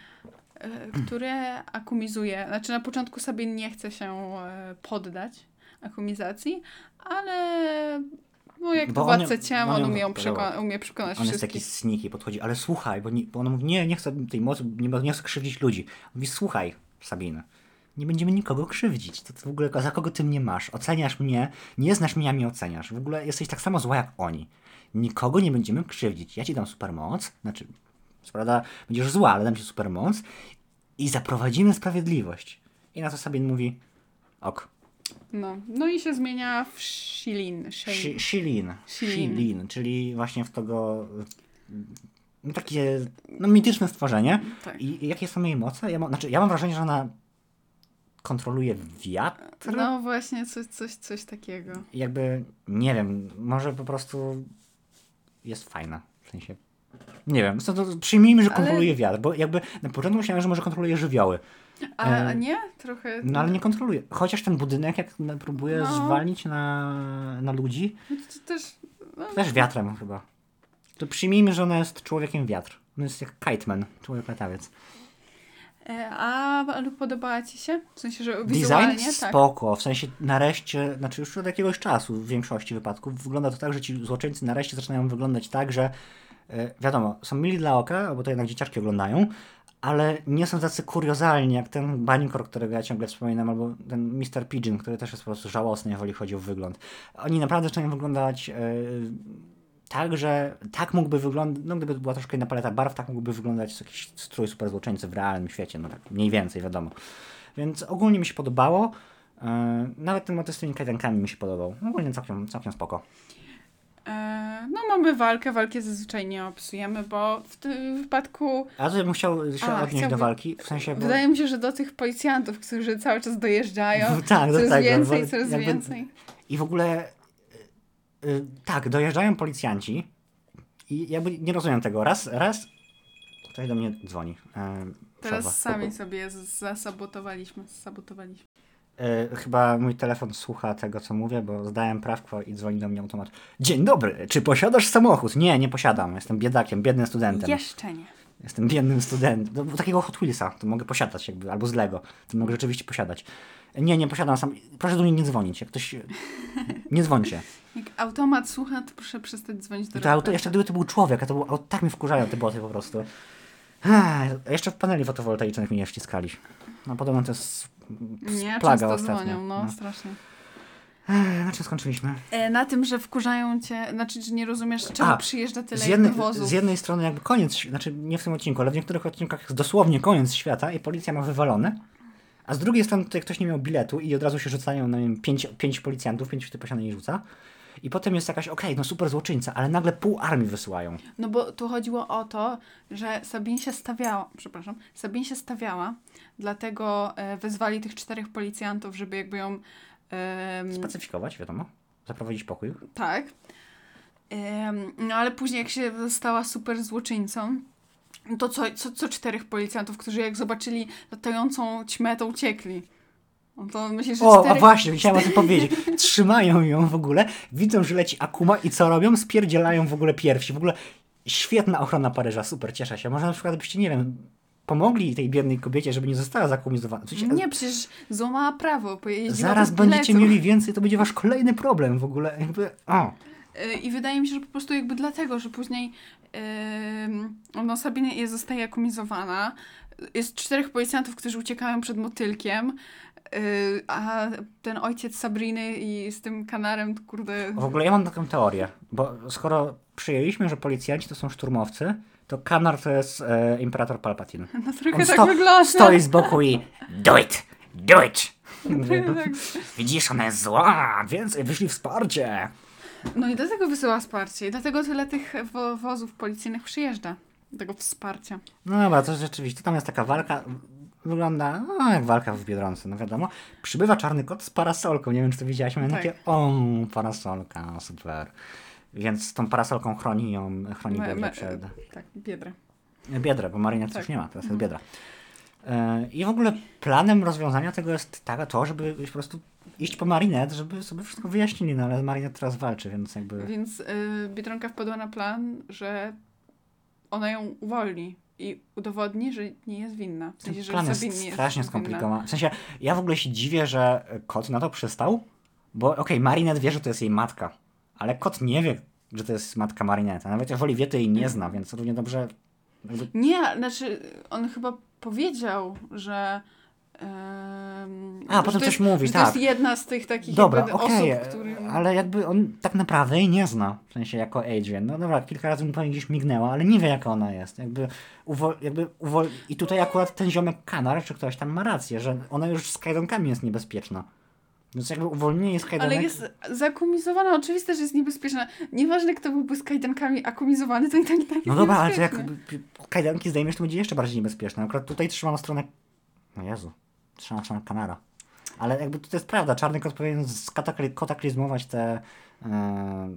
e, które akumizuje. Znaczy na początku sobie nie chce się e, poddać akumizacji, ale no jak Bo to on władca ciem, on on umie, zaatakował. przeko- umie przekonać On jest taki wszystkich. sniki, podchodzi, ale słuchaj, bo, nie, bo ona mówi, nie, nie chcę tej mocy, nie, nie chcę krzywdzić ludzi. On mówi, słuchaj, Sabina, nie będziemy nikogo krzywdzić. To, to w ogóle za kogo ty mnie masz? Oceniasz mnie, nie znasz mnie, a mnie oceniasz. W ogóle jesteś tak samo zła jak oni. Nikogo nie będziemy krzywdzić. Ja ci dam supermoc, znaczy, co prawda będziesz zła, ale dam ci supermoc i zaprowadzimy sprawiedliwość. I na to Sabin mówi, ok. No, no i się zmienia w Shilin. Shi- Shilin. Shilin. Shilin, czyli właśnie w tego no, takie no, mityczne stworzenie. Tak. I, jakie są jej moce? Ja mam, znaczy, ja mam wrażenie, że ona kontroluje wiatr. No właśnie, coś, coś, coś takiego. Jakby, nie wiem, może po prostu jest fajna. W sensie, nie wiem, co to, przyjmijmy, że Ale- kontroluje wiatr, bo jakby na początku myślałem, że może kontroluje żywioły. A, E, a nie? Trochę... No ale nie kontroluje. Chociaż ten budynek, jak próbuje No. zwalnić na, na ludzi, No to też... No, też wiatrem chyba. To przyjmijmy, że ona jest człowiekiem wiatr. Ona jest jak kiteman, człowiek latawiec. E, A ale podobała ci się? W sensie, że Design wizualnie, tak. spoko, w sensie nareszcie, znaczy już od jakiegoś czasu w większości wypadków wygląda to tak, że ci złoczyńcy nareszcie zaczynają wyglądać tak, że e, wiadomo, są mili dla oka, bo to jednak dzieciaczki oglądają, ale nie są tacy kuriozalni jak ten Banikor, którego ja ciągle wspominam, albo ten Mr. Pigeon, który też jest po prostu żałosny, jeżeli chodzi o wygląd. Oni naprawdę zaczynają wyglądać e, tak, że tak mógłby wyglądać, no gdyby była troszkę inna paleta barw, tak mógłby wyglądać jakiś strój super złoczyńcy w realnym świecie, no tak mniej więcej, wiadomo. Więc ogólnie mi się podobało. E, Nawet ten motyw z tymi kajdankami mi się podobał. Ogólnie całkiem, całkiem spoko. E, No mamy walkę, walki zazwyczaj nie opisujemy, bo w tym wypadku A bym chciał się A, odnieść do walki, w sensie... Bo... wydaje mi się, że do tych policjantów, którzy cały czas dojeżdżają, Tak, do coraz tego, więcej, coraz jakby- więcej. I w ogóle y, y, tak, dojeżdżają policjanci i jakby nie rozumiem tego. Raz, raz ktoś do mnie dzwoni. E, Teraz sami sobie zasabotowaliśmy, sabotowaliśmy. E, chyba mój telefon słucha tego, co mówię, bo zdałem prawko i dzwoni do mnie automat. Dzień dobry, czy posiadasz samochód? Nie, nie posiadam. Jestem biedakiem, biednym studentem. Jeszcze nie. Jestem biednym studentem. No, takiego Hot Wheelsa to mogę posiadać jakby, albo z Lego. To mogę rzeczywiście posiadać. Nie, nie posiadam sam. Proszę do mnie nie dzwonić. Jak ktoś... Nie dzwońcie. Jak automat słucha, to proszę przestać dzwonić do to auto, jeszcze gdyby to był człowiek, a to był, auto, tak mi wkurzają te boty po prostu. Jeszcze w paneli fotowoltaicznych mi nie wciskali. No podobno to jest Nie, plaga ostatnio. dzwonią, no, No. strasznie. Ech, Na czym skończyliśmy? E, na tym, że wkurzają cię, znaczy, że nie rozumiesz, czemu A, przyjeżdża tyle Z jednej, wozów. z jednej strony jakby koniec, znaczy nie w tym odcinku, ale w niektórych odcinkach jest dosłownie koniec świata i policja ma wywalone, a z drugiej strony tutaj ktoś nie miał biletu i od razu się rzucają na nie wiem, pięć, pięć policjantów, pięć typa się na nie rzuca. I potem jest jakaś, okej, no super złoczyńca, ale nagle pół armii wysyłają. No bo tu chodziło o to, że Sabin się stawiała, przepraszam, Sabin się stawiała, dlatego e, wezwali tych czterech policjantów, żeby jakby ją... em, Spacyfikować, wiadomo. Zaprowadzić pokój. tak. No ale później jak się stała super złoczyńcą, to co, co, co czterech policjantów, którzy jak zobaczyli latającą ćmę, to uciekli. No to myślę, że O, a czterech... właśnie, chciałem o tym powiedzieć. Trzymają ją w ogóle, widzą, że leci Akuma i co robią? Spierdzielają w ogóle piersi. W ogóle świetna ochrona Paryża, super, cieszę się. Może na przykład byście, nie wiem, pomogli tej biednej kobiecie, żeby nie została zakumizowana. Nie, przecież złamała prawo, pojeździła Zaraz będziecie mieli więcej, to będzie wasz kolejny problem w ogóle. Jakby, o. Y, I wydaje mi się, że po prostu jakby dlatego, że później yy, no Sabine jest, zostaje akumizowana. Jest czterech policjantów, którzy uciekają przed motylkiem, a ten ojciec Sabriny i z tym kanarem, to kurde... W ogóle ja mam taką teorię, bo skoro przyjęliśmy, że policjanci to są szturmowcy, to Kanar to jest e, imperator Palpatine. No trochę On tak sto- wygląda. Stoi z boku i do it, do it. Trochę tak. Widzisz, ona jest zła, więcej wyszli wsparcie. No i dlatego wysyła wsparcie. I dlatego tyle tych wo wozów policyjnych przyjeżdża. Tego wsparcia. No dobra, to rzeczywiście, tam jest taka walka, wygląda no, jak walka w Biedronce, no wiadomo. Przybywa czarny kot z parasolką, nie wiem czy to widziałaś, miałem Tak. takie, o, parasolka, super. Więc z tą parasolką chroni ją, chroni Me- przed... Tak, biedrę. Biedrę, bo Maryniec Tak. już nie ma, teraz jest Biedra. E, I w ogóle planem rozwiązania tego jest tak, to, żeby po prostu iść po Marinet, żeby sobie wszystko wyjaśnili, no ale Marinet teraz walczy, więc jakby... Więc y, Biedronka wpadła na plan, że ona ją uwolni i udowodni, że nie jest winna. W sensie, że plan jest nie jest strasznie winna. skomplikowany. W sensie, ja w ogóle się dziwię, że kot na to przystał, bo okej, Marinette wie, że to jest jej matka, ale kot nie wie, że to jest matka Marinette. Nawet jeżeli wie, to jej nie zna, więc równie dobrze... Nie, znaczy on chyba powiedział, że. A, potem coś mówi, tak. To jest jedna z tych takich Dobra, okej, osób, którym... ale jakby on tak naprawdę jej nie zna, w sensie jako Adrian. No dobra, kilka razy mi pewnie gdzieś mignęła, ale nie wie jaka ona jest. Jakby, uwol, jakby uwol... I tutaj akurat ten ziomek Kanar, czy ktoś tam ma rację, że ona już z kajdankami jest niebezpieczna. Więc jakby uwolnienie z kajdanek... Ale jest zakumizowana, oczywiste, że jest niebezpieczna. Nieważne, kto byłby z kajdankami akumizowany, to i tak i tak No dobra, ale to jak kajdanki zdejmiesz, to będzie jeszcze bardziej niebezpieczne. Akurat tutaj trzymam stronę... No Jezu. Trzymam stronę kanara. Ale jakby to jest prawda, czarny kot powinien skatakli- kataklizmować te e,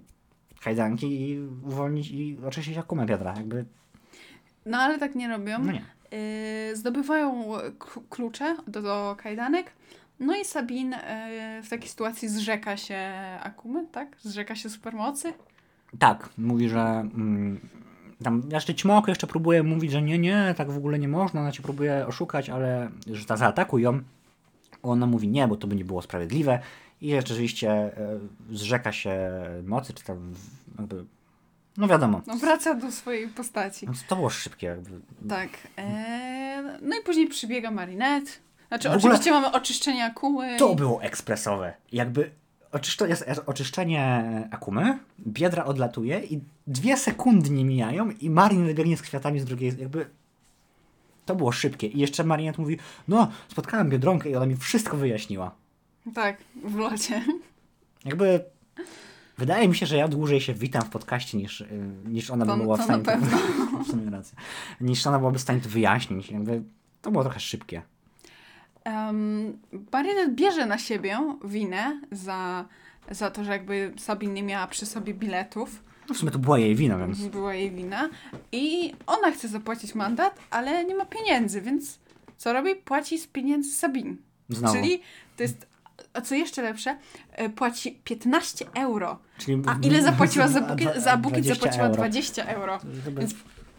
kajdanki i uwolnić i oczyścić akumę biodra. Jakby, No ale tak nie robią. no nie. Yy, zdobywają klucze do, do kajdanek. No i Sabin yy, w takiej sytuacji zrzeka się Akumy, tak? Zrzeka się supermocy. Tak, mówi, że mm, tam jeszcze ćmok jeszcze próbuje mówić, że nie, nie, tak w ogóle nie można, ona cię próbuje oszukać, ale że ta zaatakuj ją. Ona mówi nie, bo to by nie było sprawiedliwe i rzeczywiście e, zrzeka się mocy, czy tam jakby, no wiadomo. No wraca do swojej postaci. Więc to było szybkie jakby. Tak. Yy, no i później przybiega Marinette. Znaczy oczywiście mamy oczyszczenie Akumy. To było ekspresowe. Jakby oczyszczo- jest oczyszczenie akumy, biedra odlatuje i dwie sekundy nie mijają i Marin biegnie z kwiatami z drugiej, jakby to było szybkie. I jeszcze Marinet mówi, no spotkałem Biedronkę i ona mi wszystko wyjaśniła. Tak, w locie. Jakby wydaje mi się, że ja dłużej się witam w podcaście niż, y, niż ona by To- była to w stanie pewno. w sumie rację. Niż ona byłaby w stanie to wyjaśnić. Jakby to było trochę szybkie. Um, Marinette bierze na siebie winę za, za to, że jakby Sabin nie miała przy sobie biletów. No w sumie to była jej wina, więc Była jej wina. I ona chce zapłacić mandat, ale nie ma pieniędzy, więc co robi? Płaci z pieniędzy Sabin. znowu. Czyli to jest, a co jeszcze lepsze, e, płaci 15 euro. Czyli A ile zapłaciła za bukiet? Za bukiet 20 zapłaciła euro. 20 euro. Więc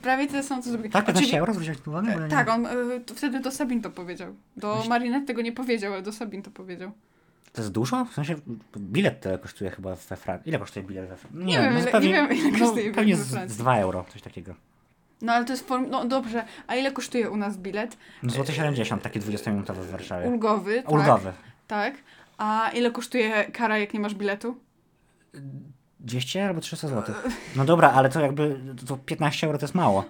prawie tyle samo co bukiet. Tak, 15 Oczywi- euro zwróciłeś tu uwagę? Bo ja nie- Tak, on to wtedy do Sabin to powiedział. Do Myśl- Marinette tego nie powiedział, ale do Sabin to powiedział. To jest dużo? W sensie bilet tyle kosztuje chyba we Francji. Ile kosztuje bilet we Francji? Nie wiem, no ile- nie wiem, ile no, kosztuje bilet Pewnie we z, Francji. z 2 euro, coś takiego. No ale to jest form... No dobrze, a ile kosztuje u nas bilet? No złoty 70, taki 20-minutowy w Warszawie. Ulgowy, tak. Ulgowy. Tak. A ile kosztuje kara, jak nie masz biletu? 200 albo 300 zł. No dobra, ale to jakby to 15 euro to jest mało.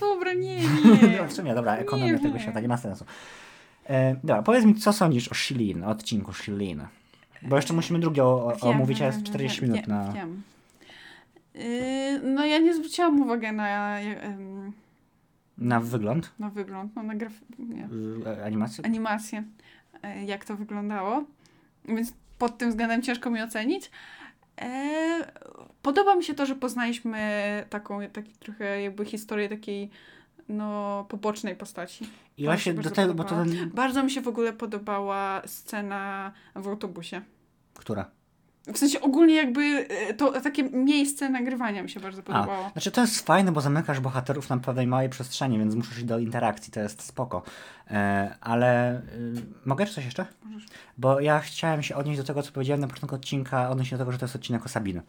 Dobra, nie, No, nie. w sumie, dobra, ekonomia Nie tego świata nie ma sensu. E, dobra, powiedz mi, co sądzisz o Shilin, o odcinku Shilin? Bo jeszcze musimy drugie o, omówić, a jest wiem, 40 wiem, minut wiem, na... Wiem. Yy, no ja nie zwróciłam uwagi na, em, Na wygląd na wygląd, no na graf... nie, y, animacji? animację, e, jak to wyglądało. Więc pod tym względem ciężko mi ocenić. E, podoba mi się to, że poznaliśmy taką, taki trochę jakby historię takiej no, pobocznej postaci. I mi właśnie się do bardzo tego, bo to podobała. Bardzo mi się w ogóle podobała scena w autobusie. Która? W sensie ogólnie jakby e, to takie miejsce nagrywania mi się bardzo podobało. Znaczy to jest fajne, bo zamykasz bohaterów na pewnej małej przestrzeni, więc musisz iść do interakcji, to jest spoko. E, ale y, mogę czy coś jeszcze? Możesz. Bo ja chciałem się odnieść do tego, co powiedziałem na początku odcinka, odnieść do tego, że to jest odcinek o Sabin.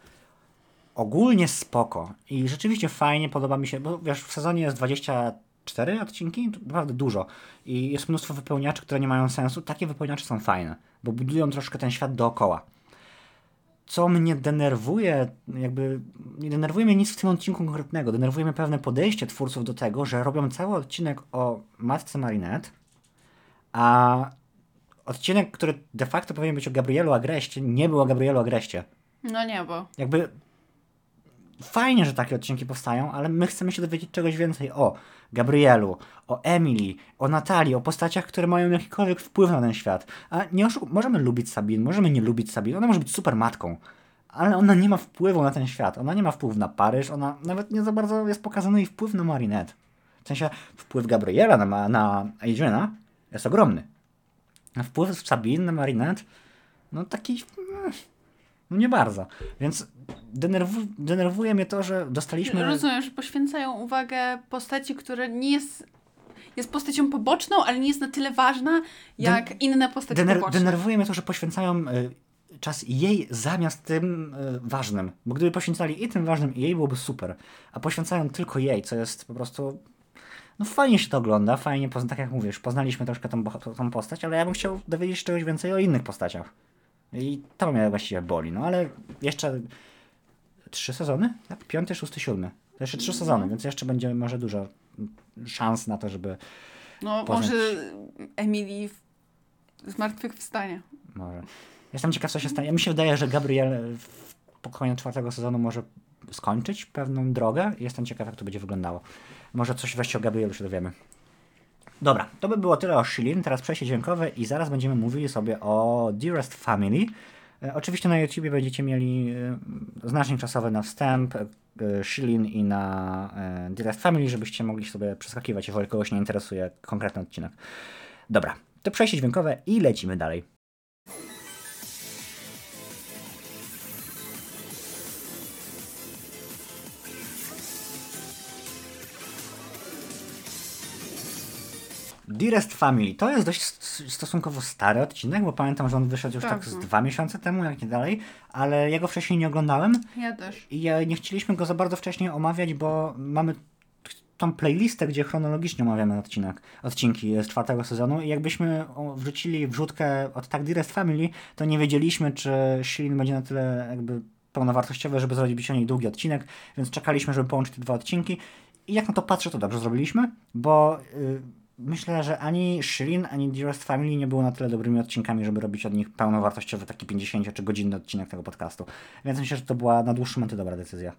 Ogólnie spoko i rzeczywiście fajnie, podoba mi się, bo wiesz, w sezonie jest 24 odcinki, to naprawdę dużo i jest mnóstwo wypełniaczy, które nie mają sensu. Takie wypełniacze są fajne, bo budują troszkę ten świat dookoła co mnie denerwuje, jakby nie denerwuje mnie nic w tym odcinku konkretnego. Denerwuje mnie pewne podejście twórców do tego, że robią cały odcinek o matce Marinette, a odcinek, który de facto powinien być o Gabrielu Agreście, nie był o Gabrielu Agreście. No nie, bo Jakby fajnie, że takie odcinki powstają, ale my chcemy się dowiedzieć czegoś więcej o Gabrielu, o Emily, o Natalii, o postaciach, które mają jakikolwiek wpływ na ten świat. A nie możemy lubić Sabine, możemy nie lubić Sabine, ona może być super matką, ale ona nie ma wpływu na ten świat. Ona nie ma wpływu na Paryż, ona nawet nie za bardzo jest pokazany jej wpływ na Marinette. W sensie wpływ Gabriela na, na Adriana jest ogromny. A wpływ Sabine na Marinette, no taki mm, no nie bardzo. Więc denerwu, denerwuje mnie to, że dostaliśmy. rozumiem, że poświęcają uwagę postaci, która nie jest jest postacią poboczną, ale nie jest na tyle ważna, jak inne postacie Dener, poboczne. denerwuje mnie to, że poświęcają y, czas jej zamiast tym y, ważnym. Bo gdyby poświęcali i tym ważnym, i jej byłoby super. A poświęcają tylko jej, co jest po prostu. No fajnie się to ogląda, fajnie, tak jak mówisz, poznaliśmy troszkę tą, tą postać, ale ja bym chciał dowiedzieć się czegoś więcej o innych postaciach. I to mnie właściwie boli, no ale jeszcze trzy sezony? Tak? Piąty, szósty, siódmy. To jeszcze trzy sezony, więc jeszcze będzie może dużo szans na to, żeby No poznać- może Emily w- z martwych wstanie. może Jestem ciekaw, co się stanie. Mi się wydaje, że Gabriel w po koniec czwartego sezonu może skończyć pewną drogę. Jestem ciekaw, jak to będzie wyglądało. Może coś wreszcie o Gabrielu się dowiemy. Dobra, to by było tyle o Shilin. Teraz przejście dźwiękowe i zaraz będziemy mówili sobie o Dearest Family. E, oczywiście na YouTubie będziecie mieli e, znacznik czasowy na wstęp, e, Shilin i na Dearest Family, żebyście mogli sobie przeskakiwać, jeżeli kogoś nie interesuje konkretny odcinek. Dobra, to przejście dźwiękowe i lecimy dalej. Dearest Family to jest dość stosunkowo stary odcinek, bo pamiętam, że on wyszedł już tak, Tak, z no. dwa miesiące temu, jak nie dalej, ale ja go wcześniej nie oglądałem Ja też. i nie chcieliśmy go za bardzo wcześniej omawiać, bo mamy tą playlistę, gdzie chronologicznie omawiamy odcinek, odcinki z czwartego sezonu i jakbyśmy wrzucili wrzutkę od tak Dearest Family, to nie wiedzieliśmy, czy Shilin będzie na tyle jakby pełnowartościowy, żeby zrobić o niej długi odcinek, więc czekaliśmy, żeby połączyć te dwa odcinki i jak na to patrzę, to dobrze zrobiliśmy, bo y, myślę, że ani Shilin, ani Dearest Family nie było na tyle dobrymi odcinkami, żeby robić od nich pełnowartościowy taki 50 czy godzinny odcinek tego podcastu. Więc myślę, że to była na dłuższy moment dobra decyzja.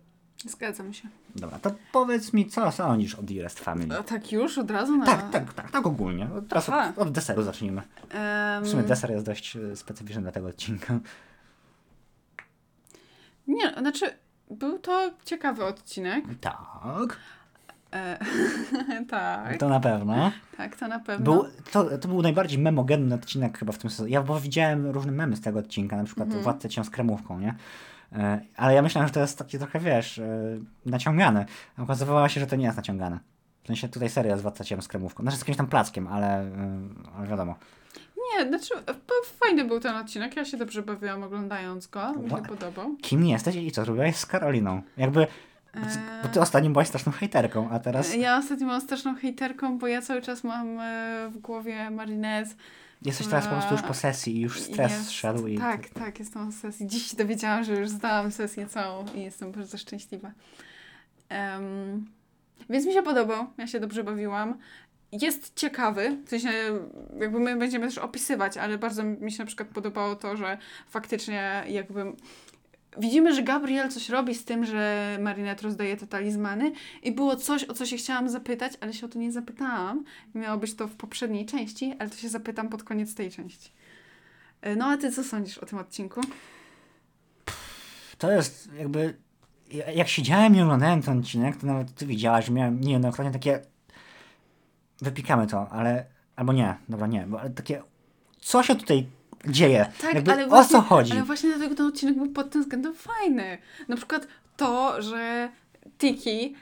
Zgadzam się. Dobra, to powiedz mi, co sądzisz o Dearest Family? A tak już od razu na... Tak, tak, tak, tak ogólnie. Teraz od, od deseru zacznijmy. Em, W sumie deser jest dość e, specyficzny dla tego odcinka. Nie, znaczy był to ciekawy odcinek. Tak, E, tak, to na pewno. tak, to na pewno. Był, to, to był najbardziej memogenny odcinek chyba w tym sezonie. Ja bo widziałem różne memy z tego odcinka, na przykład Mhm. Władcę Cię z kremówką, nie? E, Ale ja myślałem, że to jest takie trochę, wiesz, e, naciągane. A Okazywało się, że to nie jest naciągane. W sensie tutaj seria z Władca Cię z kremówką. Znaczy z jakimś tam plackiem, ale, e, ale wiadomo. Nie, znaczy fajny był ten odcinek, ja się dobrze bawiłam oglądając go, mi się podobał. Kim jesteś i co zrobiłaś z Karoliną? Jakby, bo ty ostatnio byłaś straszną hejterką, a teraz E, Ja ostatnio byłam straszną hejterką, bo ja cały czas mam e, w głowie Marinette. jesteś teraz po prostu już po sesji i już stres Jest- szedł i... Tak, tak, jestem na sesji. Dziś się dowiedziałam, że już zdałam sesję całą i jestem bardzo szczęśliwa. Em, więc mi się podobał, ja się dobrze bawiłam. Jest ciekawy, w sensie jakby my będziemy też opisywać, ale bardzo mi się na przykład podobało to, że faktycznie jakby widzimy, że Gabriel coś robi z tym, że Marinette rozdaje te talizmany i było coś, o co się chciałam zapytać, ale się o to nie zapytałam. Miało być to w poprzedniej części, ale to się zapytam pod koniec tej części. E, No a ty co sądzisz o tym odcinku? To jest jakby... ja- Jak siedziałem i oglądałem ten odcinek, to nawet ty widziałaś, że miałem niejednokrotnie takie... Wypikamy to, ale... Albo nie, dobra, nie, bo ale takie... Co się tutaj dzieje? jakby, o co chodzi? Tak, Ale właśnie dlatego ten odcinek był pod tym względem fajny. Na przykład to, że Tiki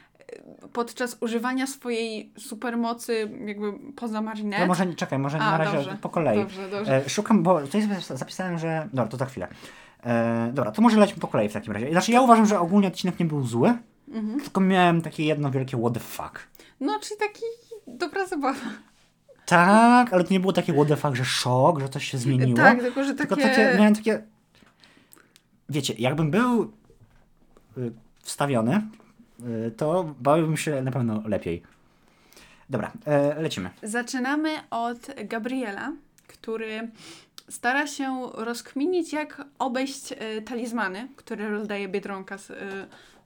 e, podczas używania swojej supermocy jakby poza Marinette... To może, nie- czekaj, może A, na razie dobrze, po kolei. Dobrze, dobrze. E, szukam, bo tutaj zapisałem, że... Dobra, to za chwilę. E, dobra, to może lećmy po kolei w takim razie. Znaczy ja uważam, że ogólnie odcinek nie był zły, Mhm. tylko miałem takie jedno wielkie what the fuck. No, czyli taki dobra zabawa. Tak, ale to nie było takie what the fuck, że szok, że coś się zmieniło. Tak, tylko że takie... Tylko takie, miałem takie... Wiecie, jakbym był y, wstawiony, y, to bawiłbym się na pewno lepiej. Dobra, e, lecimy. Zaczynamy od Gabriela, który stara się rozkminić, jak obejść e, talizmany, które rozdaje Biedronka z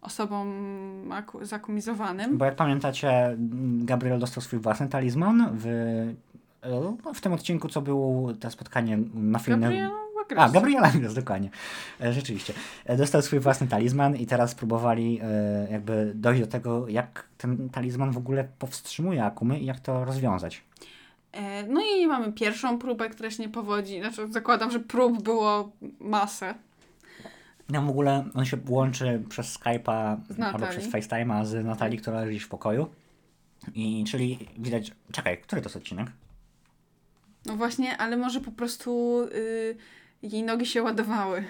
osobom aku- zakumizowanym. Bo jak pamiętacie, Gabriel dostał swój własny talizman w, e, w tym odcinku, co było to spotkanie mafijne. Gabriela A, Grace. Gabriela Ingres, dokładnie. E, Rzeczywiście. E, Dostał swój własny talizman i teraz próbowali e, jakby dojść do tego, jak ten talizman w ogóle powstrzymuje akumy i jak to rozwiązać. No i mamy pierwszą próbę, która się nie powodzi. Znaczy, zakładam, że prób było masę. No w ogóle on się łączy przez Skype'a albo przez FaceTime'a z Natalii, która leży w pokoju. I czyli widać, czekaj, który to jest odcinek? No właśnie, ale może po prostu y, jej nogi się ładowały.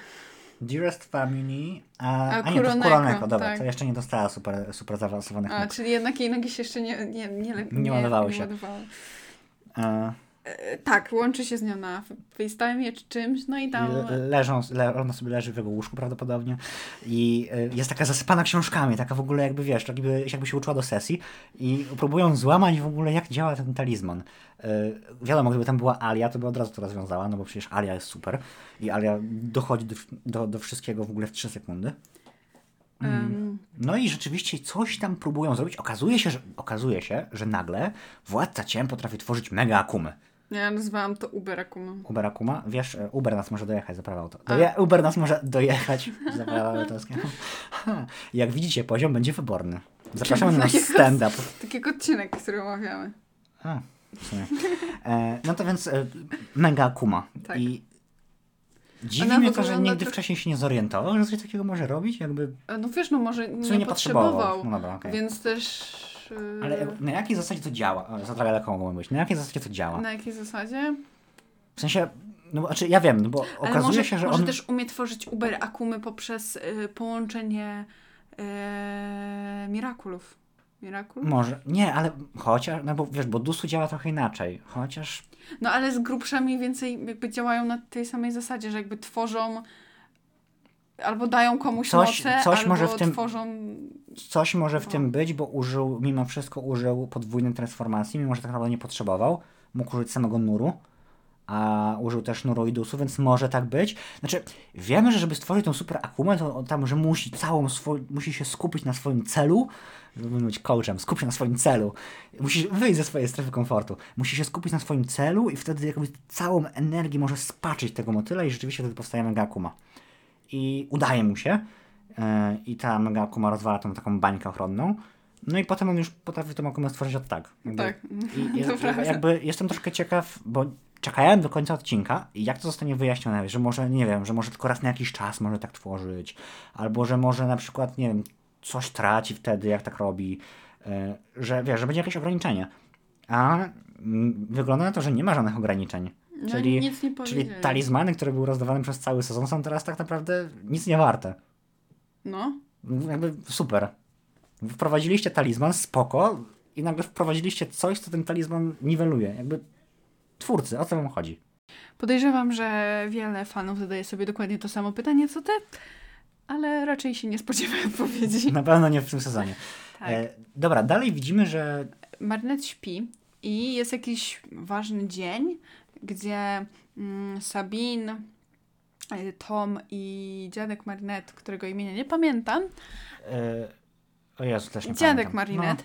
Dearest Family, a, A a, nie, to Kuroneko, Kuroneko, dobra, tak. to jeszcze nie dostała super, super zaawansowanych A, nóg. czyli jednak jej nogi się jeszcze nie, nie, nie, Nie ładowały się. ładowały. E, E, tak, łączy się z nią na FaceTime czy czymś, no i tam... Le, leżą, le, ona sobie leży w jego łóżku prawdopodobnie i y, jest taka zasypana książkami, taka w ogóle jakby, wiesz, jakby, jakby się uczyła do sesji i próbują złamać w ogóle jak działa ten talizman. Y, wiadomo, gdyby tam była Alia, to by od razu to rozwiązała, no bo przecież Alia jest super i Alia dochodzi do, do, do wszystkiego w ogóle w 3 sekundy. Um, No i rzeczywiście coś tam próbują zrobić. Okazuje się, że, okazuje się, że nagle Władca Ciem potrafi tworzyć mega akumy. Ja nazywałam to Uber Akuma. Uber Akuma, wiesz, e, Uber nas może dojechać za prawa auto. Doje Uber nas może dojechać za prawa autorskie. Jak widzicie, poziom będzie wyborny. Zapraszamy na nasz stand-up. Takiego odcinek, który omawiamy. A, w sumie. E, no to więc e, mega Akuma. Tak. I dziwi mnie to, że nigdy trochę- wcześniej się nie zorientował, że coś takiego może robić, jakby E, No wiesz, no może nie, nie potrzebował, potrzebował. No dobra, okej. więc też... e, Ale na jakiej zasadzie to działa? Za daleko mogłem być. Na jakiej zasadzie to działa? Na jakiej zasadzie? W sensie, no bo, znaczy ja wiem, no bo Ale okazuje może, się, że może on... też umie tworzyć Uber Akumy poprzez y, połączenie y, Miraculów. Miraculów? Może, nie, ale chociaż, no bo wiesz, bo Dusu działa trochę inaczej. Chociaż, No ale z grubsza mniej więcej jakby działają na tej samej zasadzie, że jakby tworzą albo dają komuś Coś- moce, coś albo może w tym- tworzą... coś może w No. tym być, bo użył, mimo wszystko użył podwójnej transformacji, mimo że tak naprawdę nie potrzebował. Mógł użyć samego nuru, a użył też nuru i dusu, więc może tak być. Znaczy, wiemy, że żeby stworzyć tą super akumę, to on tam, że musi całą swój, musi się skupić na swoim celu, żeby być coachem, skup się na swoim celu. Musi wyjść ze swojej strefy komfortu. Musi się skupić na swoim celu i wtedy jakby całą energię może spaczyć tego motyla i rzeczywiście wtedy powstaje mega akuma. I udaje mu się. e, I ta mega akuma rozwala tą taką bańkę ochronną. No i potem on już potrafi tą akumę stworzyć od tak. Jakby, Tak, I, prawda. jakby jestem troszkę ciekaw, bo czekałem do końca odcinka i jak to zostanie wyjaśnione, że może, nie wiem, że może tylko raz na jakiś czas może tak tworzyć, albo że może na przykład, nie wiem, coś traci wtedy, jak tak robi, e, że wiesz, że będzie jakieś ograniczenie. A mm, wygląda na to, że nie ma żadnych ograniczeń. No, Czyli, nic nie czyli talizmany, które były rozdawane przez cały sezon, są teraz tak naprawdę nic nie warte. No, Jakby super. Wprowadziliście talizman, spoko, i nagle wprowadziliście coś, co ten talizman niweluje. Jakby twórcy, o co wam chodzi? podejrzewam, że wiele fanów zadaje sobie dokładnie to samo pytanie, co ty, ale raczej się nie spodziewam odpowiedzi. Na pewno nie w tym sezonie. Tak. E, dobra, dalej widzimy, że Marynet śpi i jest jakiś ważny dzień, gdzie mm, Sabine, y, Tom i dziadek Marinette, którego imienia nie pamiętam, e, o Jezu, też nie dziadek pamiętam. Marinette,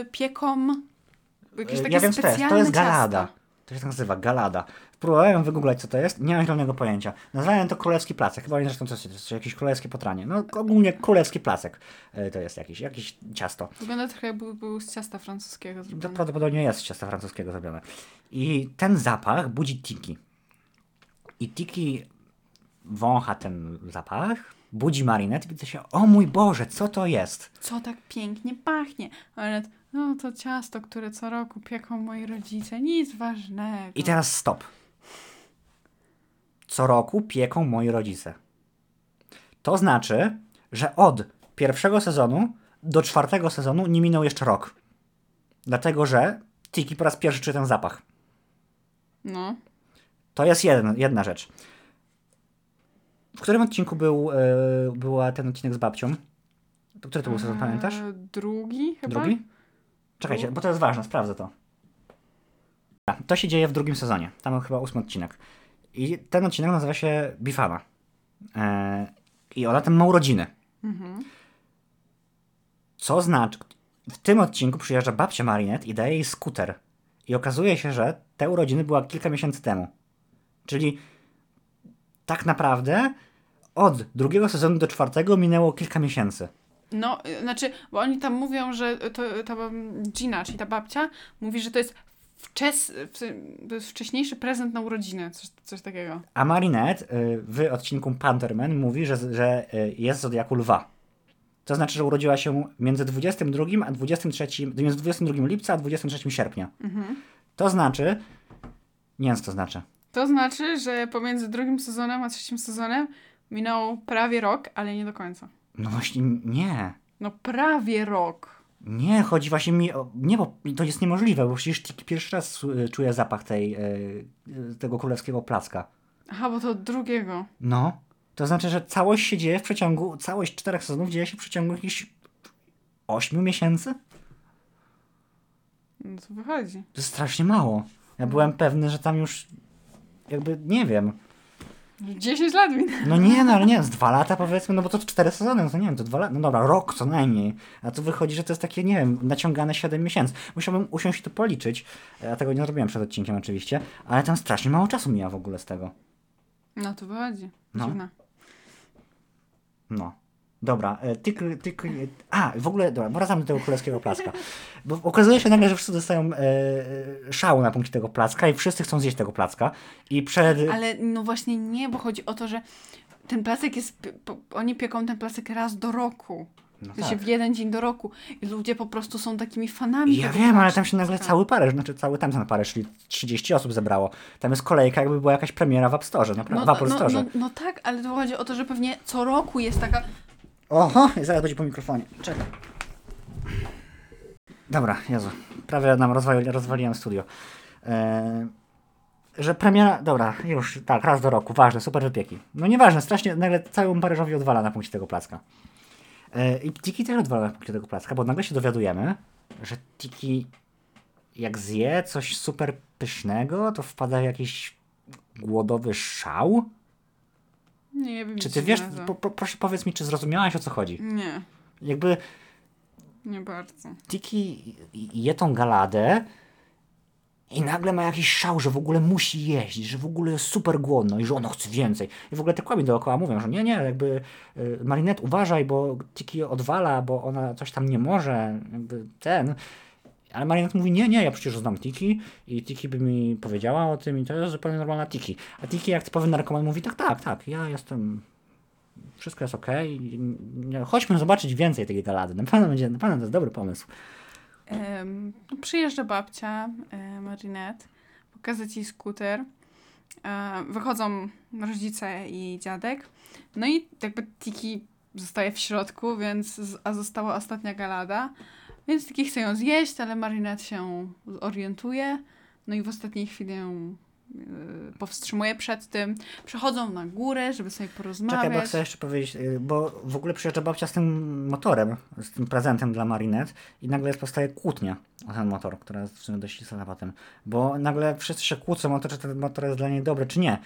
y, pieką jakieś No. E, takie ja wiem, co to jest. specjalne To jest galada. ciasto. To się tak nazywa, galada. Próbowałem wygooglać, co to jest, nie mam zielonego pojęcia. Nazwałem to królewski placek, chyba nie zresztą to to jest jakieś królewskie potranie. No ogólnie królewski placek e, to jest jakiś, jakieś ciasto. Wygląda trochę jakby był z ciasta francuskiego To zrobione. prawdopodobnie jest z ciasta francuskiego zrobione. I ten zapach budzi Tiki. I Tiki wącha ten zapach, budzi Marinette i pyta się, o mój Boże, co to jest? Co tak pięknie pachnie? Marinette, no to ciasto, które co roku pieką moi rodzice, nic ważnego. I teraz stop. Co roku pieką moi rodzice. To znaczy, że od pierwszego sezonu do czwartego sezonu nie minął jeszcze rok. Dlatego, że Tiki po raz pierwszy czuje ten zapach. No. To jest jedna, jedna rzecz. W którym odcinku był, e, była ten odcinek z babcią? Który to był sezon, pamiętasz? Eee, Drugi chyba? Drugi? Czekajcie, bo to jest ważne, sprawdzę to. To się dzieje w drugim sezonie. Tam był chyba ósmy odcinek. I ten odcinek nazywa się Bifana. E, I ona tam ma urodziny. Mhm. Co znaczy, w tym odcinku przyjeżdża babcia Marinette i daje jej skuter. I okazuje się, że te urodziny była kilka miesięcy temu. Czyli tak naprawdę od drugiego sezonu do czwartego minęło kilka miesięcy. No, y, znaczy, bo oni tam mówią, że to, ta Gina, czyli ta babcia, mówi, że to jest wczes, w- to jest wcześniejszy prezent na urodziny, coś, coś takiego. A Marinette y, w odcinku Pantherman mówi, że, że y, jest z zodiaku lwa. To znaczy, że urodziła się między 22 a 23, między 22 lipca a 23 sierpnia. Mhm. To znaczy, nie wiem co to znaczy. To znaczy, że pomiędzy drugim sezonem a trzecim sezonem minął prawie rok, ale nie do końca. No właśnie nie. No prawie rok. Nie, chodzi właśnie mi o... Nie, bo to jest niemożliwe, bo przecież pierwszy raz y, czuje zapach tej, y, y, tego królewskiego placka. Aha, bo to drugiego. No. To znaczy, że całość się dzieje w przeciągu, całość czterech sezonów dzieje się w przeciągu jakichś ośmiu miesięcy? No to wychodzi. To jest strasznie mało. Ja byłem pewny, że tam już jakby, nie wiem. 10 lat minęło. No nie, no ale nie, z dwa lata powiedzmy, no bo to cztery sezony, no to nie wiem, to dwa lata, no dobra, rok co najmniej. A tu wychodzi, że to jest takie, nie wiem, naciągane 7 miesięcy. Musiałbym usiąść i to policzyć, a tego nie zrobiłem przed odcinkiem oczywiście, ale tam strasznie mało czasu mija w ogóle z tego. No to wychodzi. No. Dziwne. No. Dobra, e, tyk, tyk, a w ogóle, dobra, wracamy do tego królewskiego placka. Bo okazuje się nagle, że wszyscy dostają e, e, szału na punkcie tego placka i wszyscy chcą zjeść tego placka. I przed... Ale no właśnie nie, bo chodzi o to, że ten placek jest, oni pieką ten placek raz do roku. No W sensie tak. w jeden dzień do roku. I ludzie po prostu są takimi fanami Ja wiem, ale tam się nagle cały Paryż, znaczy cały tamten Paryż, czyli 30 osób zebrało. Tam jest kolejka, jakby była jakaś premiera w App Store, naprawdę, w Apple no, Store. no, no tak, ale to chodzi o to, że pewnie co roku jest taka... Oho, zaraz będzie po mikrofonie. Czekaj. Dobra, Jezu. Prawie nam rozwali, rozwaliłem studio. Eee, że premiera, dobra, już, tak, raz do roku, ważne, super wypieki. No nieważne, strasznie, nagle całym Paryżowi odwala na punkcie tego placka. Eee, I Tiki też odwala na punkcie tego placka, bo nagle się dowiadujemy, że Tiki jak zje coś super pysznego, to wpada w jakiś głodowy szał. Nie wiem, Czy ty wiesz, po, po, proszę powiedz mi, czy zrozumiałaś o co chodzi? Nie, Jakby nie bardzo. Tiki je tą galadę i nagle ma jakiś szał, że w ogóle musi jeść, że w ogóle jest super głodno i że ona chce więcej. I w ogóle te kłami dookoła mówią, że nie, nie, jakby y, Marinette uważaj, bo Tiki odwala, bo ona coś tam nie może, jakby ten. Ale Marinette mówi, nie, nie, ja przecież znam Tiki i Tiki by mi powiedziała o tym i to jest zupełnie normalna Tiki. A Tiki jak typowy narkoman mówi, tak, tak, tak, ja jestem wszystko jest okej. Okay. Chodźmy zobaczyć więcej tej galady. Na pewno będzie, na pewno to jest dobry pomysł. No, przyjeżdża babcia e, Marinette, pokazać jej skuter. E, wychodzą rodzice i dziadek. No i jakby Tiki zostaje w środku, więc a została ostatnia galada. Więc Tiki chce ją zjeść, ale Marinette się orientuje. No i w ostatniej chwili ją e, powstrzymuje przed tym. Przechodzą na górę, żeby sobie porozmawiać. Czekaj, bo chcę jeszcze powiedzieć, y, bo w ogóle przyjeżdża babcia z tym motorem, z tym prezentem dla Marinette i nagle powstaje kłótnia o ten motor, która jest w sumie dość istotna potem. Bo nagle wszyscy się kłócą o to, czy ten motor jest dla niej dobry, czy nie.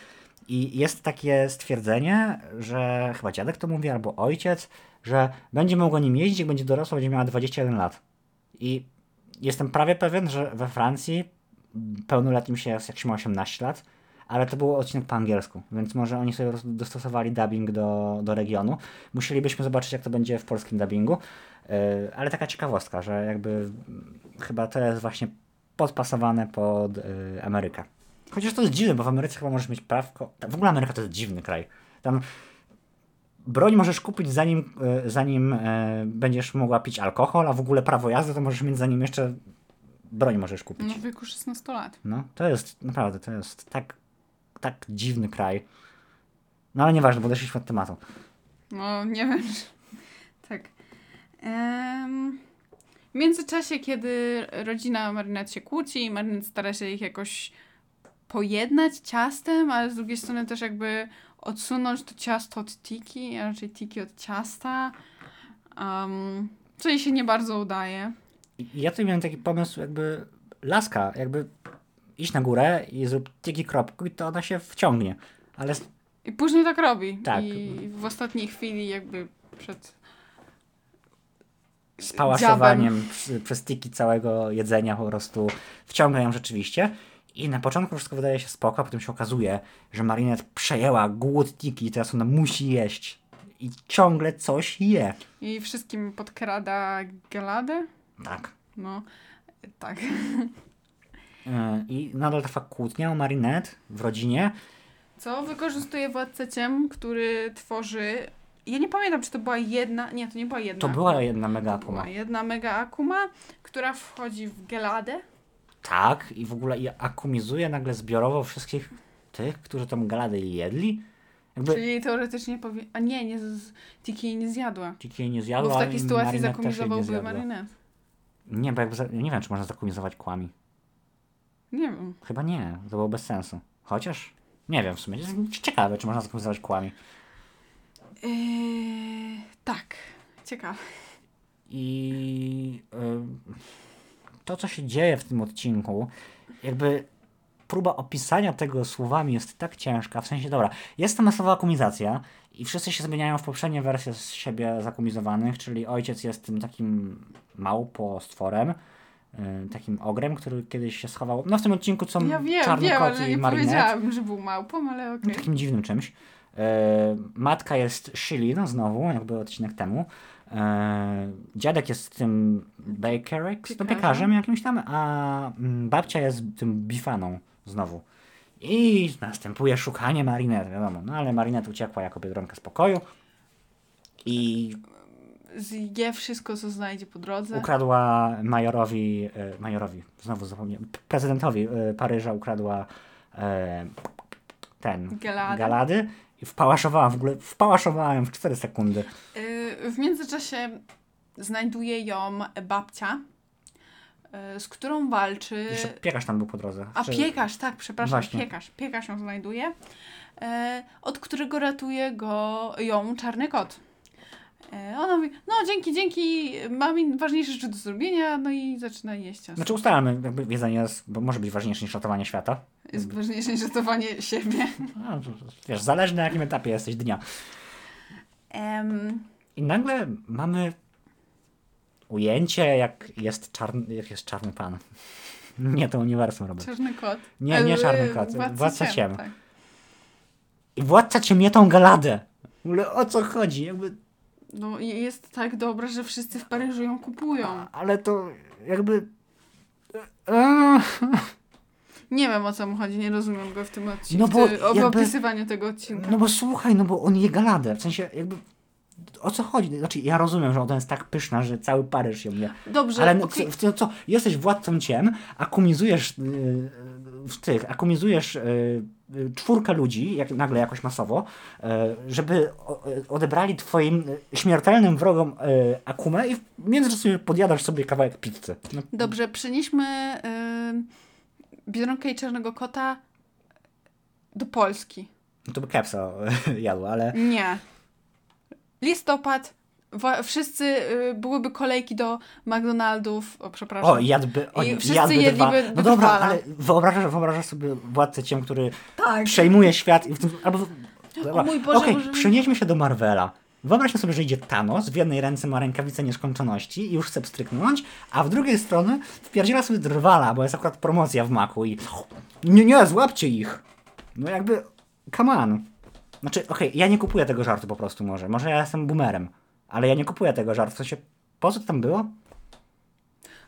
I jest takie stwierdzenie, że chyba dziadek to mówi, albo ojciec, że będzie mogła nim jeździć, jak będzie dorosła, będzie miała 21 lat. I jestem prawie pewien, że we Francji pełnoletnim się jest jak się ma 18 lat, ale to był odcinek po angielsku, więc może oni sobie dostosowali dubbing do, do regionu. Musielibyśmy zobaczyć, jak to będzie w polskim dubbingu, Yy, ale taka ciekawostka, że jakby chyba to jest właśnie podpasowane pod yy, Amerykę. Chociaż to jest dziwne, bo w Ameryce chyba możesz mieć prawko. W ogóle Ameryka to jest dziwny kraj. Tam broń możesz kupić zanim, yy, zanim yy, będziesz mogła pić alkohol, a w ogóle prawo jazdy to możesz mieć zanim jeszcze broń możesz kupić. No w wieku 16 lat. No, to jest, naprawdę, to jest tak, tak dziwny kraj. No ale nieważne, bo odeszliśmy od tematu. No, nie wiem. tak. Em, w międzyczasie, kiedy rodzina Marinette się kłóci i Marinette stara się ich jakoś pojednać ciastem, ale z drugiej strony też jakby odsunąć to ciasto od tiki, a raczej tiki od ciasta. Um, co jej się nie bardzo udaje. Ja tutaj miałem taki pomysł, jakby laska, jakby iść na górę i zrób tiki kropku i to ona się wciągnie. Ale I później tak robi. Tak. I w ostatniej chwili jakby przed z przez tiki całego jedzenia po prostu wciąga ją rzeczywiście. I na początku wszystko wydaje się spoko, a potem się okazuje, że Marinette przejęła głód tiki i teraz ona musi jeść. I ciągle coś je. i wszystkim podkrada galadę. Tak. No, tak. Yy, I nadal trwa kłótnia o Marinette w rodzinie. Co wykorzystuje władcę ciem, który tworzy. Ja nie pamiętam, czy to była jedna. Nie, to nie była jedna. To była jedna mega To była akuma. jedna mega akuma, która wchodzi w geladę. Tak, i w ogóle i akumizuje nagle zbiorowo wszystkich tych, którzy tam galadę jedli. Jakby Czyli teoretycznie powie. A nie, nie z... Tiki jej nie zjadła. Tiki jej nie Bo zjadła. w takiej sytuacji zakumizowałby. Marinette. Nie, bo jakby za, nie wiem, czy można zakumizować kłami. Nie wiem. Chyba nie, to było bez sensu. Chociaż, nie wiem w sumie, ciekawe, czy można zakumizować kłami. Eee, tak, ciekawe. I y, to, co się dzieje w tym odcinku, jakby próba opisania tego słowami jest tak ciężka, w sensie, dobra, jest to masowa akumizacja i wszyscy się zmieniają w poprzednie wersje z siebie zakumizowanych, czyli ojciec jest tym takim małpo stworem, y, takim ogrem, który kiedyś się schował, no w tym odcinku są Ja wiem, czarny wiem, kot ale i nie Marinette. powiedziałam, że był małpą, ale okej. Takim dziwnym czymś. E, matka jest Shili, no znowu, jakby odcinek temu. E, dziadek jest tym Bakerix, no Piekarzem. piekarzem jakimś tam, a mm, babcia jest tym Bifaną znowu. I następuje szukanie Marinette, wiadomo. No ale Marinette uciekła jako biedronka z pokoju i Zje wszystko, co znajdzie po drodze. ukradła majorowi, e, majorowi, znowu zapomniałem, prezydentowi e, Paryża ukradła ten, Galadę. galady i wpałaszowała, w ogóle wpałaszowałem w 4 sekundy. Y, W międzyczasie znajduje ją babcia, y, z którą walczy. Jeszcze piekarz tam był po drodze. A Czy- piekarz, tak, przepraszam, Właśnie. piekarz. Piekarz ją znajduje, e, od którego ratuje go, ją czarny kot. E, ona mówi, no dzięki, dzięki, mam ważniejsze rzeczy do zrobienia, no i zaczyna jeść ciasto. Znaczy ustalamy, jakby jedzenie jest, bo może być ważniejsze niż ratowanie świata. Jest ważniejsze niż ratowanie siebie. To- wiesz, zależy na jakim etapie jesteś dnia. Em, I nagle mamy ujęcie, jak jest czarny, jak jest czarny pan. Nie to uniwersum robię. czarny kot. Nie, nie czarny kot, Władca, władca ciem. ciem. Tak. I władca ciemnie tą galadę. W ogóle o co chodzi? Jakby, No jest tak dobra, że wszyscy w Paryżu ją kupują. ale to jakby... Eee, Nie wiem o co mu chodzi, nie rozumiem go w tym odcinku. No bo jakby- opisywaniu tego odcinka. No bo słuchaj, no bo on je galadę. W sensie jakby... O co chodzi? Znaczy ja rozumiem, że ona jest tak pyszna, że cały Paryż ją je. Dobrze, Ale no, okej. co, co? Jesteś władcą ciem, akumizujesz yy, w tych, akumizujesz yy, czwórkę ludzi, jak, nagle jakoś masowo, yy, żeby yy, odebrali twoim yy, śmiertelnym wrogom yy, akumę i w międzyczasie podjadasz sobie kawałek pizzy. No, Dobrze, przenieśmy y, Biedronkę i Czarnego Kota do Polski. to by kepsa jadła, ale... Nie. Listopad. Wszyscy y, byłyby kolejki do McDonaldów. O, przepraszam. O, jadłby, oni, wszyscy jadłby jedliby dwa. No dobra, drwala. ale wyobrażasz, wyobrażasz sobie władcę ciem, który tak. przejmuje świat i w tym, albo... Dobra, mój Boże, Okej, może- przenieśmy się do Marvela. Wyobraźmy sobie, że idzie Thanos, w jednej ręce ma rękawicę nieskończoności i już chce pstryknąć, a w drugiej strony wpierdziela sobie drwala, bo jest akurat promocja w maku i nie, nie, złapcie ich. No jakby, come on. Znaczy, okej, ja nie kupuję tego żartu po prostu może. Może ja jestem boomerem, ale ja nie kupuję tego żartu. W sensie, po co to tam było?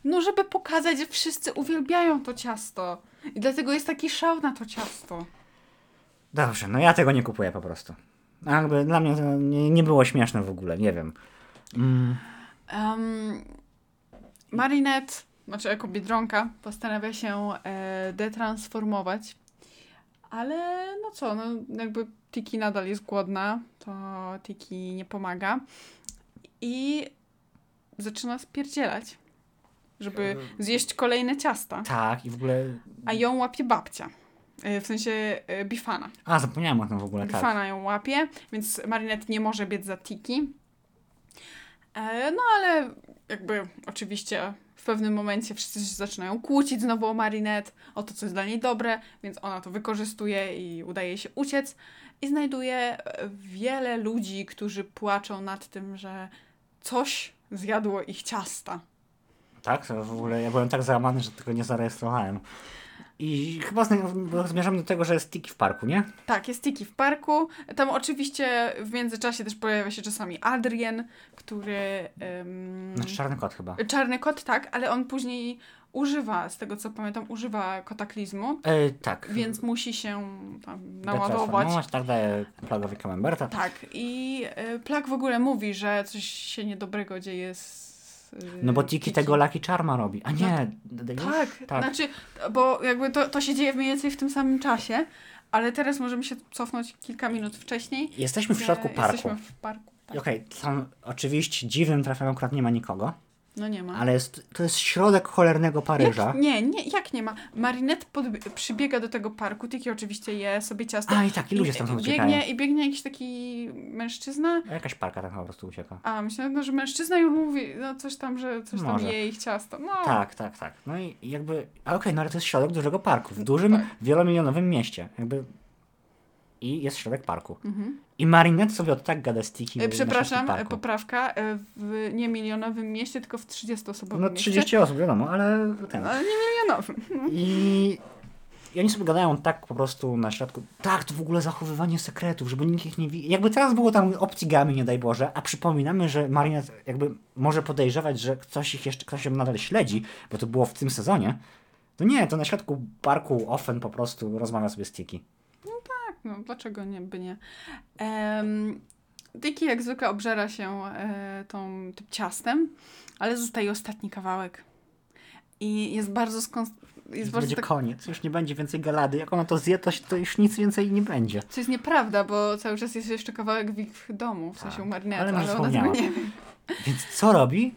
No, żeby pokazać, że wszyscy uwielbiają to ciasto. I dlatego jest taki szał na to ciasto. Dobrze, no ja tego nie kupuję po prostu. Jakby dla mnie to nie, nie było śmieszne w ogóle, nie wiem. Mm, Um, Marinette, znaczy jako Biedronka, postanawia się e, detransformować. Ale no co, no jakby Tiki nadal jest głodna, to Tiki nie pomaga. I zaczyna spierdzielać, żeby zjeść kolejne ciasta. tak, i w ogóle... A ją łapie babcia. E, W sensie e, Bifana. A, zapomniałem o tym w ogóle, tak. Bifana ją łapie, więc Marinette nie może biec za Tiki. E, No ale jakby oczywiście w pewnym momencie wszyscy się zaczynają kłócić znowu o Marinette, o to, co jest dla niej dobre, więc ona to wykorzystuje i udaje się uciec i znajduje wiele ludzi, którzy płaczą nad tym, że coś zjadło ich ciasta. Tak? W ogóle ja byłem tak załamany, że tego nie zarejestrowałem. I chyba zmierzamy do tego, że jest Tiki w parku, nie? Tak, jest Tiki w parku. Tam oczywiście w międzyczasie też pojawia się czasami Adrien, który... em, Znaczy czarny kot chyba. Czarny kot, tak, ale on później używa, z tego co pamiętam, używa kotaklizmu, E, tak. więc musi się tam naładować. Detransformować, Tak daje plagowi Camemberta. Tak, i y, Plak w ogóle mówi, że coś się niedobrego dzieje z... y, No bo Tiki tego Lucky Charma robi. A nie, d- już? Tak, tak. znaczy, bo jakby to, to się dzieje mniej więcej w tym samym czasie, ale teraz możemy się cofnąć kilka minut wcześniej. Jesteśmy w środku parku. Jesteśmy w parku. Tak. Okej, tam oczywiście dziwnym trafem akurat nie ma nikogo. No nie ma. Ale jest, to jest środek cholernego Paryża. Jak, nie, nie, jak nie ma? Marinette pod, przybiega do tego parku, Tiki oczywiście je sobie ciasto. A, i tak, i ludzie tam biegnie, uciekają. I biegnie jakiś taki mężczyzna. Jakaś parka tam po prostu ucieka. A, myślałem, no, że mężczyzna już mówi, no coś tam, że coś tam Może. je ich ciasto. No, Tak, tak, tak. No i jakby, a okej, no ale to jest środek dużego parku, w dużym, Tak. wielomilionowym mieście. Jakby i jest środek parku. Mhm. I Marinette sobie od tak gada na Przepraszam, poprawka, e, w nie milionowym mieście, tylko w 30-osobowym No mieście. 30 osób, wiadomo, ale ten. No, ale nie milionowym. I, I oni sobie gadają tak po prostu na środku. Tak, to w ogóle zachowywanie sekretów, żeby nikt ich nie widzi. Jakby teraz było tam opcji gamy, nie daj Boże, a przypominamy, że Marinette jakby może podejrzewać, że ktoś ich jeszcze, ktoś ją nadal śledzi, bo to było w tym sezonie. To nie, to na środku parku Offen po prostu rozmawia sobie z Tiki. No dlaczego nie, by nie. Um, jak zwykle obżera się e, tą, tym ciastem, ale zostaje ostatni kawałek. I jest bardzo skon... Jest bardzo będzie tak, koniec, już nie będzie więcej galady. Jak ona to zje, to, to już nic więcej nie będzie. co jest nieprawda, bo cały czas jest jeszcze kawałek w ich domu, w sensie Tak, u ale ale, ona tego nie wie. Więc co robi?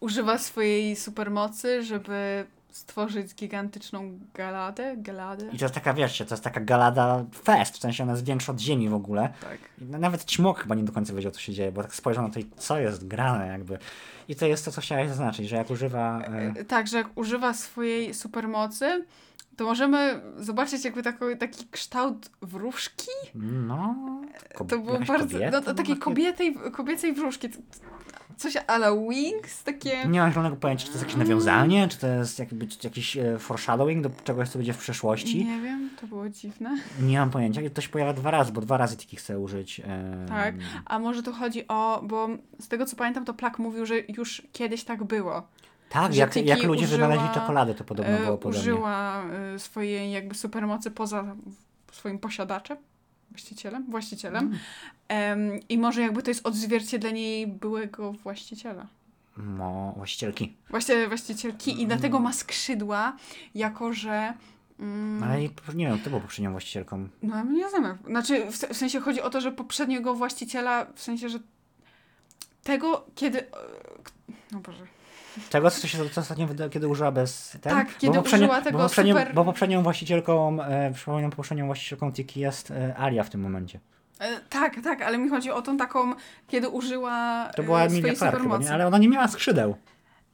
Używa swojej supermocy, żeby stworzyć gigantyczną galadę, galadę. I to jest taka, wiesz, to jest taka galada fest, w sensie ona jest większa od ziemi w ogóle. Tak. Nawet Ćmok chyba nie do końca wiedział, co się dzieje, bo tak spojrzał na to co jest grane jakby. I to jest to, co chciałeś zaznaczyć, że jak używa... E, E, Tak, że jak używa swojej supermocy, to możemy zobaczyć jakby taki, taki kształt wróżki. no... To było bardzo. kobieta no, to takiej kobietej, kobiecej wróżki. Coś ala Wings, takie. Nie mam zielonego pojęcia, czy to jest jakieś nawiązanie, czy to jest jakby jakiś e, foreshadowing do czegoś, co będzie w przyszłości. Nie wiem, to było dziwne. Nie mam pojęcia. To się pojawia dwa razy, bo dwa razy Tiki chce użyć. E, Tak. A może tu chodzi o. Bo z tego co pamiętam, to Plak mówił, że już kiedyś tak było. Tak, jak, jak ludzie użyła- wynaleźli czekoladę, to podobno E, było podobnie. użyła e, swojej jakby supermocy poza swoim posiadaczem, właścicielem, właścicielem. Mm. Em, I może jakby to jest odzwierciedlenie jej byłego właściciela. No, właścicielki. Właśnie właścicielki i dlatego ma skrzydła, jako że. Mm, Ale nie wiem, kto był poprzednią właścicielką. no nie znam. Znaczy, w, w sensie chodzi o to, że poprzedniego właściciela, w sensie, że tego, kiedy. No Boże. Tego, co się co ostatnio kiedy użyła bez ten? Tak, kiedy użyła tego bo poprzednią, super- bo poprzednią właścicielką, e, przypominam, poprzednią właścicielką Tiki jest e, Alia w tym momencie. E, tak, tak, ale mi chodzi o tą taką, kiedy użyła To była Emilia Clark chyba, supermocy. nie? Ale ona nie miała skrzydeł.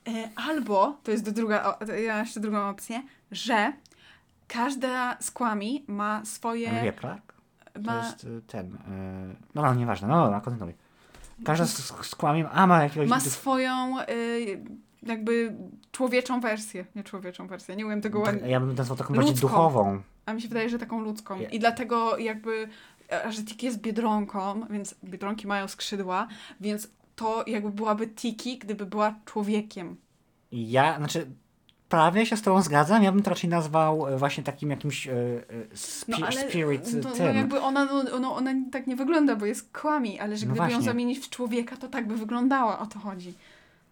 E, Albo, to jest druga, to ja mam jeszcze drugą opcję, że każda z kłami ma swoje. Emilia Clark? To Ma, jest e, ten... No, no, nieważne. No, no, kontynuuj. Każda z, z kłamiem, a ma jakiegoś... ma swoją y, jakby człowieczą wersję. Nie człowieczą wersję, nie umiem tego ładnie. Ja bym nazwał taką bardziej Ludzką. duchową. A mi się wydaje, że taką ludzką. I dlatego jakby, e, że Tiki jest biedronką, więc biedronki mają skrzydła, więc to jakby byłaby Tiki, gdyby była człowiekiem. Ja, znaczy... Prawie się z tobą zgadzam, ja bym to raczej nazwał e, właśnie takim jakimś e, spi- No ale spirit no, no jakby ona, no, no, ona tak nie wygląda, bo jest kłami, ale że No gdyby ją zamienić w człowieka, to tak by wyglądała, o to chodzi.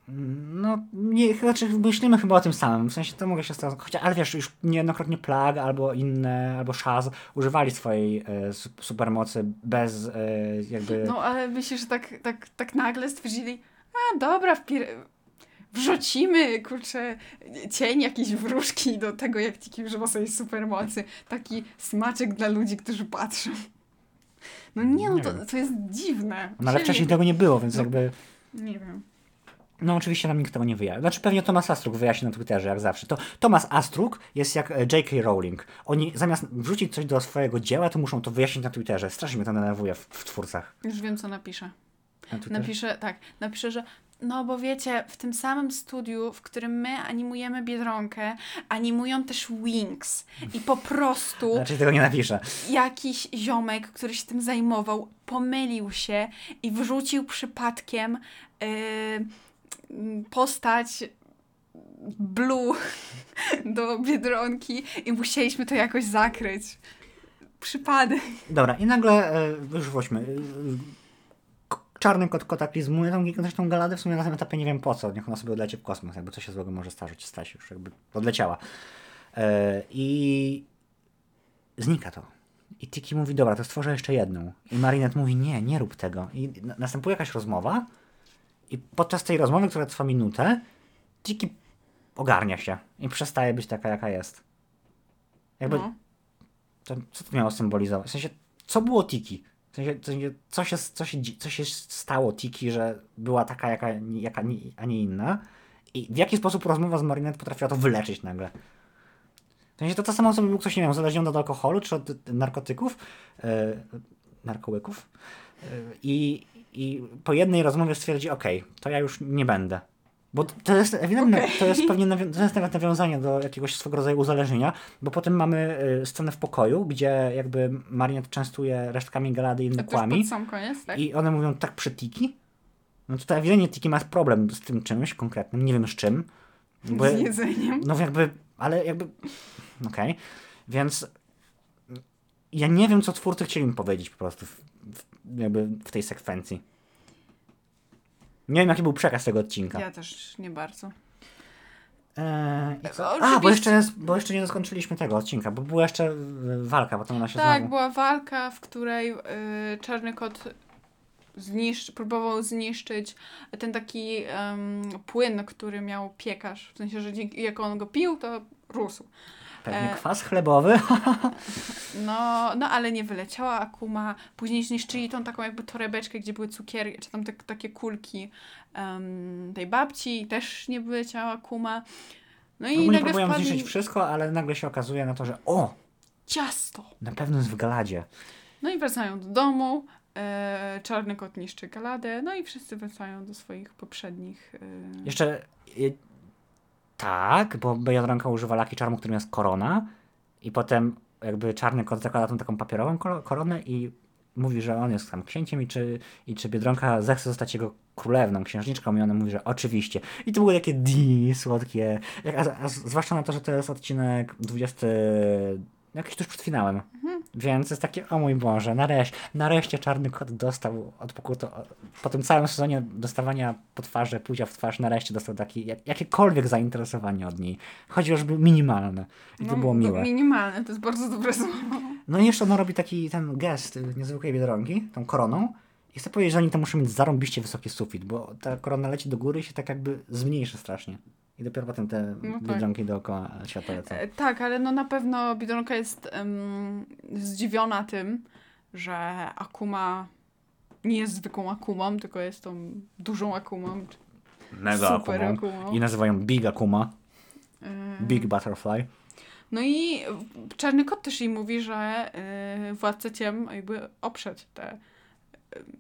No, nie, znaczy myślimy chyba o tym samym, w sensie to mogę się tym chociaż, ale wiesz, już niejednokrotnie Plag albo inne, albo Shaz używali swojej e, su- supermocy bez e, jakby... No ale myślę, że tak, tak, tak nagle stwierdzili, a dobra, wpir- wrzucimy, kurczę, cień jakiejś wróżki do tego, jak Tiki używa swojej supermocy. Taki smaczek dla ludzi, którzy patrzą. No nie, no to, to jest dziwne. no ale wcześniej tego nie było, więc No. jakby... Nie wiem. No oczywiście nam nikt tego nie wyjaśni. Znaczy pewnie Thomas Astruk wyjaśni na Twitterze, jak zawsze. To Thomas Astruk jest jak e, J.K. Rowling. Oni zamiast wrzucić coś do swojego dzieła, to muszą to wyjaśnić na Twitterze. Strasznie mnie to denerwuje w, w twórcach. Już wiem, co napiszę. Na. Napiszę, tak, napiszę, że no bo wiecie, w tym samym studiu, w którym my animujemy Biedronkę, animują też Wings. I po prostu Raczej tego nie napiszę. jakiś ziomek, który się tym zajmował, pomylił się i wrzucił przypadkiem yy, postać Blue do Biedronki i musieliśmy to jakoś zakryć. Przypadek. Dobra, i nagle, e, już wróćmy. E, Czarny kot kataklizmuje tą gigantyczną galadę, w sumie na tym etapie nie wiem po co, niech ona sobie odleci w kosmos, jakby coś się złego może zdarzyć, stać już jakby odleciała. E, I znika to. I Tiki mówi, dobra, to stworzę jeszcze jedną. I Marinette mówi, nie, nie rób tego. I na- następuje jakaś rozmowa i podczas tej rozmowy, która trwa minutę, Tiki ogarnia się i przestaje być taka, jaka jest. Jakby, No. to, co to miało symbolizować? W sensie, co było Tiki? W sensie, w sensie co, się, co, się, co się stało Tiki, że była taka, jaka, jaka a nie inna? I w jaki sposób rozmowa z Marinette potrafiła to wyleczyć nagle? W sensie to to samo, co by był ktoś, nie wiem, uzależniony od alkoholu czy od narkotyków, e, narkołyków. E, I, I po jednej rozmowie stwierdzi, okej, to ja już nie będę. Bo to jest ewidentne, Okej. to jest pewnie nawią- to jest nawet nawiązanie do jakiegoś swego rodzaju uzależnienia, bo potem mamy y, scenę w pokoju, gdzie jakby Marinette częstuje resztkami galady i To innymi też kłami pod sam koniec, tak? i one mówią tak przy Tiki. No to ewidentnie Tiki ma problem z tym czymś konkretnym, nie wiem z czym. Bo, Z jedzeniem. no jakby, ale jakby, okej, więc ja nie wiem, co twórcy chcieli mi powiedzieć po prostu w, w, jakby w tej sekwencji. Nie wiem, jaki był przekaz tego odcinka. Ja też nie bardzo. Eee? A, bo jeszcze, jest, bo jeszcze nie skończyliśmy tego odcinka, bo była jeszcze y, walka, potem ona się Tak, znowu... była walka, w której y, czarny kot próbował zniszczyć ten taki płyn, który miał piekarz. W sensie, że dzięki, jak on go pił, to rósł. Pewnie e- kwas chlebowy. No, no ale nie wyleciała Akuma. Później zniszczyli tą taką jakby torebeczkę, gdzie były cukierki, czy tam tak, takie kulki em, tej babci też nie wyleciała Akuma. No i Ogólnie nagle próbują wpadli zniszczyć wszystko, ale nagle się okazuje na to, że o, ciasto. na pewno jest w galadzie. No i wracają do domu. E, czarny kot niszczy galadę. No i wszyscy wracają do swoich poprzednich. E, Jeszcze tak, bo Biedronka używa laki czarmu, którym jest korona. I potem jakby czarny kot zakłada tą taką papierową koronę i mówi, że on jest tam księciem i czy, i czy Biedronka zechce zostać jego królewną, księżniczką. I ona mówi, że oczywiście. I to było takie di słodkie, Jak- a, a zwłaszcza na to, że to jest odcinek 20, jakiś tuż przed finałem. Więc jest takie, o mój Boże, nareszcie, nareszcie czarny kot dostał od pokutu, po tym całym sezonie dostawania po twarzy, pójścia w twarz, nareszcie dostał taki, jak, jakiekolwiek zainteresowanie od niej. Chociażby minimalne. I to no, było miłe. Minimalne, to jest bardzo dobre słowo. No i jeszcze ona robi taki ten gest y, niezwykłej biedronki, tą koroną. I chcę powiedzieć, że oni to muszą mieć zarąbiście wysoki sufit, bo ta korona leci do góry i się tak jakby zmniejszy strasznie. I dopiero potem te No tak. biedronki dookoła świata lecą. E, tak, ale no na pewno Biedronka jest em, zdziwiona tym, że Akuma nie jest zwykłą Akumą, tylko jest tą dużą Akumą. Mega super Akumą. Akumą. I nazywają Big Akuma, E, Big Butterfly. No i Czarny Kot też jej mówi, że y, władca ciem jakby oprzedł te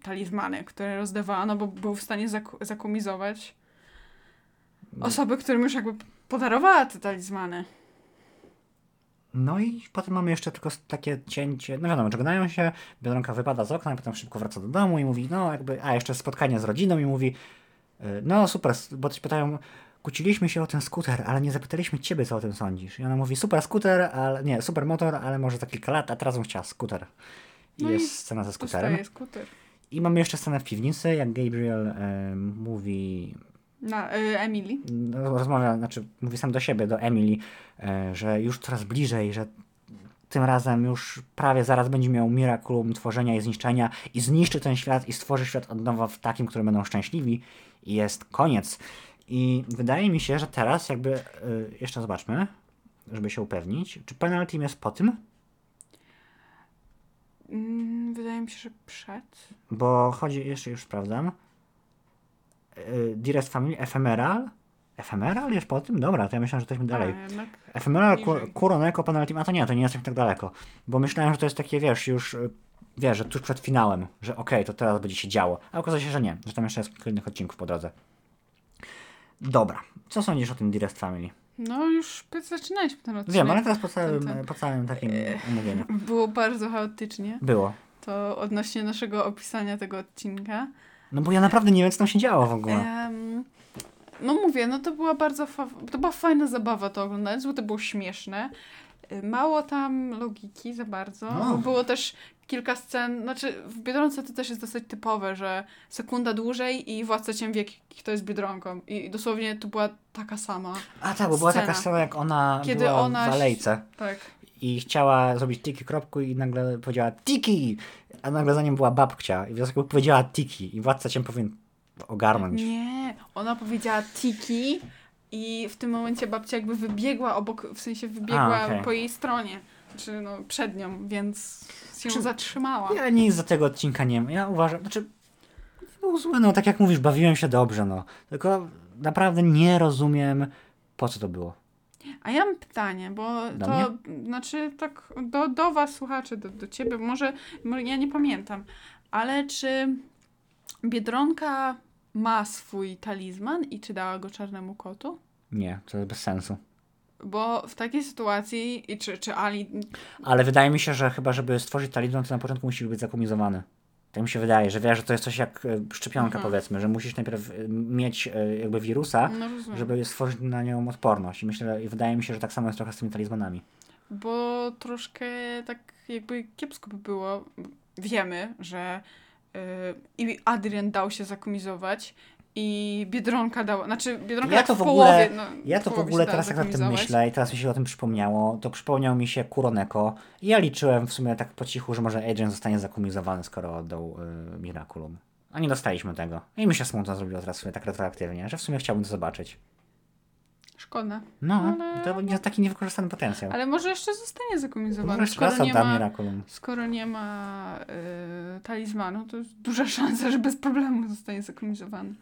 talizmany, które rozdawała, no bo był w stanie zaku- zakumizować osoby, którym już jakby podarowała te talizmany. No i potem mamy jeszcze tylko takie cięcie, no wiadomo, żegnają się, Biedronka wypada z okna i potem szybko wraca do domu i mówi, no jakby, a jeszcze spotkanie z rodziną i mówi, y, no super, bo też pytają, kłóciliśmy się o ten skuter, ale nie zapytaliśmy ciebie, co o tym sądzisz. I ona mówi, super skuter, ale nie, super motor, ale może za kilka lat, a teraz bym chciała skuter. I No i jest scena ze skuterem. Skuter. I mamy jeszcze scenę w piwnicy, jak Gabriel y, mówi Na, y, Emily. no, rozmawia, znaczy mówi sam do siebie, do Emily, e, że już coraz bliżej, że tym razem już prawie zaraz będzie miał miraculum tworzenia i zniszczenia i zniszczy ten świat i stworzy świat od nowa w takim, którym będą szczęśliwi i jest koniec. I wydaje mi się, że teraz jakby, e, jeszcze zobaczmy, żeby się upewnić, czy penalty jest po tym, Mm, wydaje mi się, że przed. bo chodzi, jeszcze już sprawdzam, E, Dearest Family, Ephemeral, Ephemeral jest po tym? Dobra, to ja myślałem, że jesteśmy dalej. A, jednak. Ephemeral Niżej. Kuroneko Penalty, a to nie, to nie jest tak daleko. Bo myślałem, że to jest takie, wiesz, już, y, wiesz, że tuż przed finałem, że okej, to teraz będzie się działo. A okazuje się, że nie, że tam jeszcze jest kilka innych odcinków po drodze. Dobra, co sądzisz o tym Dearest Family? No już zaczynaliśmy ten odcinek. Wiem, ale teraz po całym, ten- po całym takim omówieniu. Było bardzo chaotycznie. Było. To odnośnie naszego opisania tego odcinka. No bo ja naprawdę nie wiem, co tam się działo w ogóle. Em, no mówię, no to była bardzo to była fajna zabawa to oglądać, bo to było śmieszne. Y, Mało tam logiki za bardzo. No. Było też kilka scen, znaczy w Biedronce to też jest dosyć typowe, że sekunda dłużej i władca ciem wie, kto jest Biedronką. I dosłownie to była taka sama. A tak, bo była taka scena, jak ona Kiedy była ona w alejce Tak. i chciała zrobić tiki kropku i nagle powiedziała tiki, a nagle za nią była babcia i wniosek powiedziała tiki i władca cię powinien ogarnąć. Nie, ona powiedziała tiki, i w tym momencie babcia jakby wybiegła obok, w sensie wybiegła A, okej. po jej stronie, czy no przed nią, więc się Czy- zatrzymała. Ja nic za tego odcinka nie Ja uważam, znaczy był zły, no tak jak mówisz, bawiłem się dobrze, no. Tylko naprawdę nie rozumiem, po co to było. A ja mam pytanie, bo Do to znaczy tak do, do was słuchacze, do, do ciebie, może, może ja nie pamiętam, ale czy Biedronka ma swój talizman i czy dała go czarnemu kotu? Nie, to jest bez sensu. Bo w takiej sytuacji, i czy, czy Ali. Ale wydaje mi się, że chyba, żeby stworzyć talizman, to na początku musi być zakumizowany. Tak mi się wydaje, że wiesz, że to jest coś jak e, szczepionka, Mhm. powiedzmy, że musisz najpierw e, mieć e, jakby wirusa, No żeby stworzyć na nią odporność. I myślę, i wydaje mi się, że tak samo jest trochę z tymi talizmanami. Bo troszkę tak jakby kiepsko by było. Wiemy, że i Adrian dał się zakumizować i Biedronka dała, znaczy Biedronka Ja to w w połowie, ogóle- no, Ja w to w ogóle teraz jak o tym myślę i teraz mi się o tym przypomniało, to przypomniał mi się Kuroneko i ja liczyłem w sumie tak po cichu, że może Adrian zostanie zakumizowany, skoro oddał y, Miraculum. A nie dostaliśmy tego. I mi się smutno zrobiło teraz sobie tak retroaktywnie, że w sumie chciałbym to zobaczyć. Szkoda. No, Ale- to jest taki niewykorzystany potencjał. Ale może jeszcze zostanie zakumizowany, Może skoro nie, ma, Miraculum. skoro nie ma y, talizmanu, to jest duża szansa, że bez problemu zostanie zakumizowany.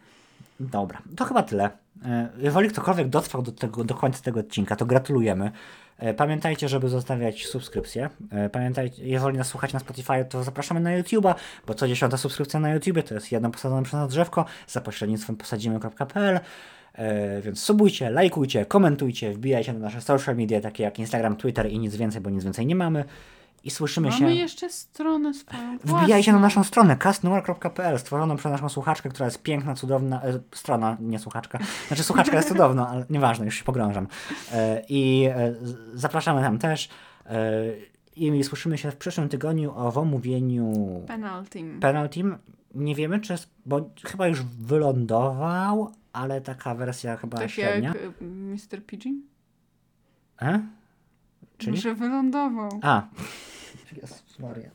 Dobra, to chyba tyle. E, Jeżeli ktokolwiek dotrwał do, tego, do końca tego odcinka, to gratulujemy. E, Pamiętajcie, żeby zostawiać subskrypcję. E, Pamiętajcie, jeżeli nas słuchacie na Spotify, to zapraszamy na YouTube'a, bo co dziesiąta subskrypcja na YouTubie to jest jedno posadzone przez nas drzewko za pośrednictwem posadzimy.pl. E, Więc subujcie, lajkujcie, komentujcie, wbijajcie na nasze social media, takie jak Instagram, Twitter i nic więcej, bo nic więcej nie mamy. I słyszymy Mamy się. jeszcze stronę swoją Wbijajcie na naszą stronę castnoir.pl, stworzoną przez naszą słuchaczkę, która jest piękna, cudowna, e, strona, nie słuchaczka, znaczy słuchaczka jest cudowna, ale nieważne, już się pogrążam. E, I e, zapraszamy tam też. E, I słyszymy się w przyszłym tygodniu o omówieniu Penalty. Penal Team. Nie wiemy, czy, jest- bo chyba już wylądował, ale taka wersja chyba Tak średnia. jak y, Mr. Pigeon? E? Czyli? Że wylądował. A. Jezus Maria.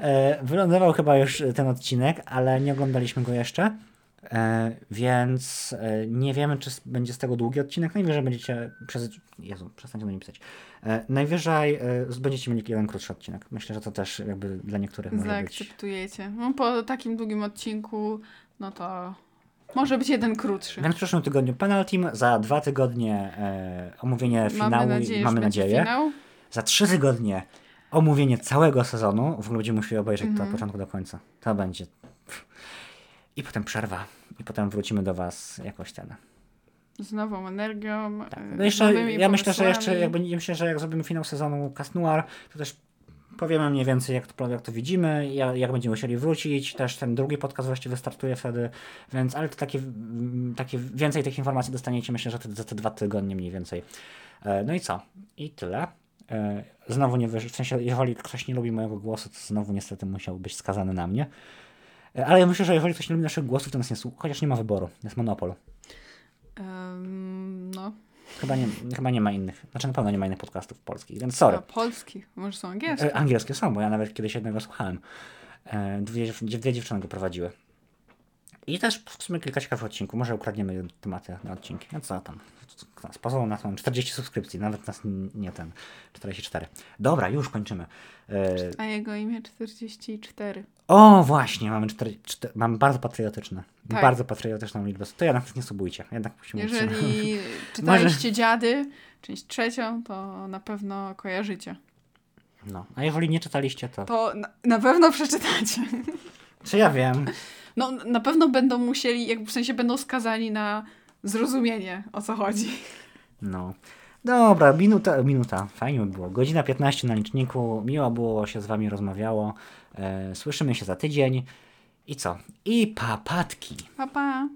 E, wylądował chyba już ten odcinek, ale nie oglądaliśmy go jeszcze. E, więc e, nie wiemy, czy będzie z tego długi odcinek. Najwyżej będziecie przez. Jezu, przestańcie do mnie pisać. E, najwyżej e, będziecie mieli jeden krótszy odcinek. Myślę, że to też jakby dla niektórych może być. Zaakceptujecie. No, po takim długim odcinku, no to może być jeden krótszy. Więc w przyszłym tygodniu Penal Team, za dwa tygodnie e, omówienie finału mamy i nadzieję, mamy że będzie nadzieję. finał. Za trzy tygodnie omówienie całego sezonu. W ogóle będziemy musieli obejrzeć to Mhm. od początku do końca. To będzie. I potem przerwa. I potem wrócimy do Was jakoś ten. Z nową energią. Tak. y, No jeszcze, ja myślę, że jeszcze, pomysłami. jak będzie, myślę, że jak zrobimy finał sezonu Cast Noir, to też powiemy mniej więcej, jak to, jak to widzimy, jak, jak będziemy musieli wrócić. Też ten drugi podcast właściwie startuje wtedy, więc, ale to takie, mm, takie więcej tych informacji dostaniecie, myślę, że te, za te dwa tygodnie mniej więcej. E, No i co? I tyle. E, Znowu nie wyż... w sensie, jeżeli ktoś nie lubi mojego głosu, to znowu niestety musiał być skazany na mnie. E, Ale ja myślę, że jeżeli ktoś nie lubi naszych głosów, to nas nie słucha, chociaż nie ma wyboru. Jest monopol. Em, no. Chyba nie, chyba nie ma innych, znaczy na pewno nie ma innych podcastów polskich, więc sorry. A, polski. Może są angielskie. E, angielskie są, bo ja nawet kiedyś jednego słuchałem. E, dwie, dwie dziewczyny go prowadziły. I też w sumie kilka ciekawych odcinków. Może ukradniemy tematy na odcinki. No co tam? Z pozwolą nas mam 40 subskrypcji, nawet nas nie ten. 44. Dobra, już kończymy. E, A jego imię 44. o, właśnie, mamy, 4, mamy bardzo patriotyczne. Tak. Bardzo patriotyczną liczbę. To jednak nie subujcie. Jednak musimy Jeżeli czytaliście Dziady, część trzecią, to na pewno kojarzycie. No, a jeżeli nie czytaliście, to. To na, na pewno przeczytacie. Czy ja wiem? No, na pewno będą musieli, jak w sensie będą skazani na zrozumienie, o co chodzi. No. Dobra, minuta, minuta. Fajnie by było. Godzina 15 na liczniku. Miło było się z wami rozmawiało. E, słyszymy się za tydzień. I co? I papatki. Pa, pa.